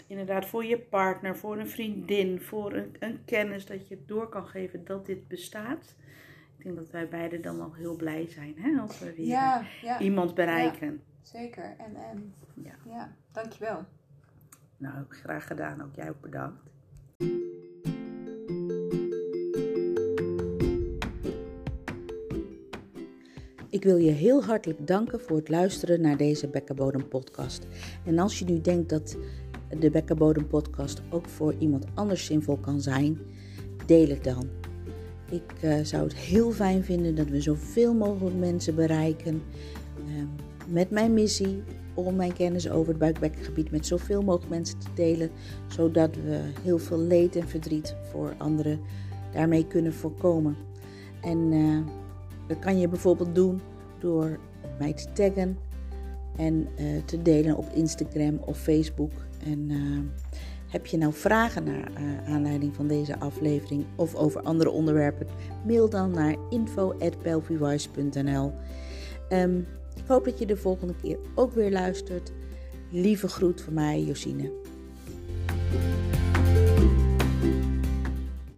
inderdaad voor je partner, voor een vriendin, voor een, een kennis, dat je het door kan geven dat dit bestaat. Ik denk dat wij beiden dan wel heel blij zijn hè, als we weer Ja, ja, iemand bereiken. zeker. En, en Ja. ja, dankjewel. Nou, graag gedaan. Ook jij ook bedankt. Ik wil je heel hartelijk danken voor het luisteren naar deze Bekkenbodem podcast. En als je nu denkt dat de Bekkenbodem podcast ook voor iemand anders zinvol kan zijn, deel het dan. Ik eh, zou het heel fijn vinden dat we zoveel mogelijk mensen bereiken eh, met mijn missie om mijn kennis over het buikbekkengebied met zoveel mogelijk mensen te delen, zodat we heel veel leed en verdriet voor anderen daarmee kunnen voorkomen. En eh, dat kan je bijvoorbeeld doen door mij te taggen en eh, te delen op Instagram of Facebook. En eh, heb je nou vragen naar eh, aanleiding van deze aflevering of over andere onderwerpen, mail dan naar info@belvywise.nl. Ehm, ik hoop dat je de volgende keer ook weer luistert. Lieve groet van mij, Josine.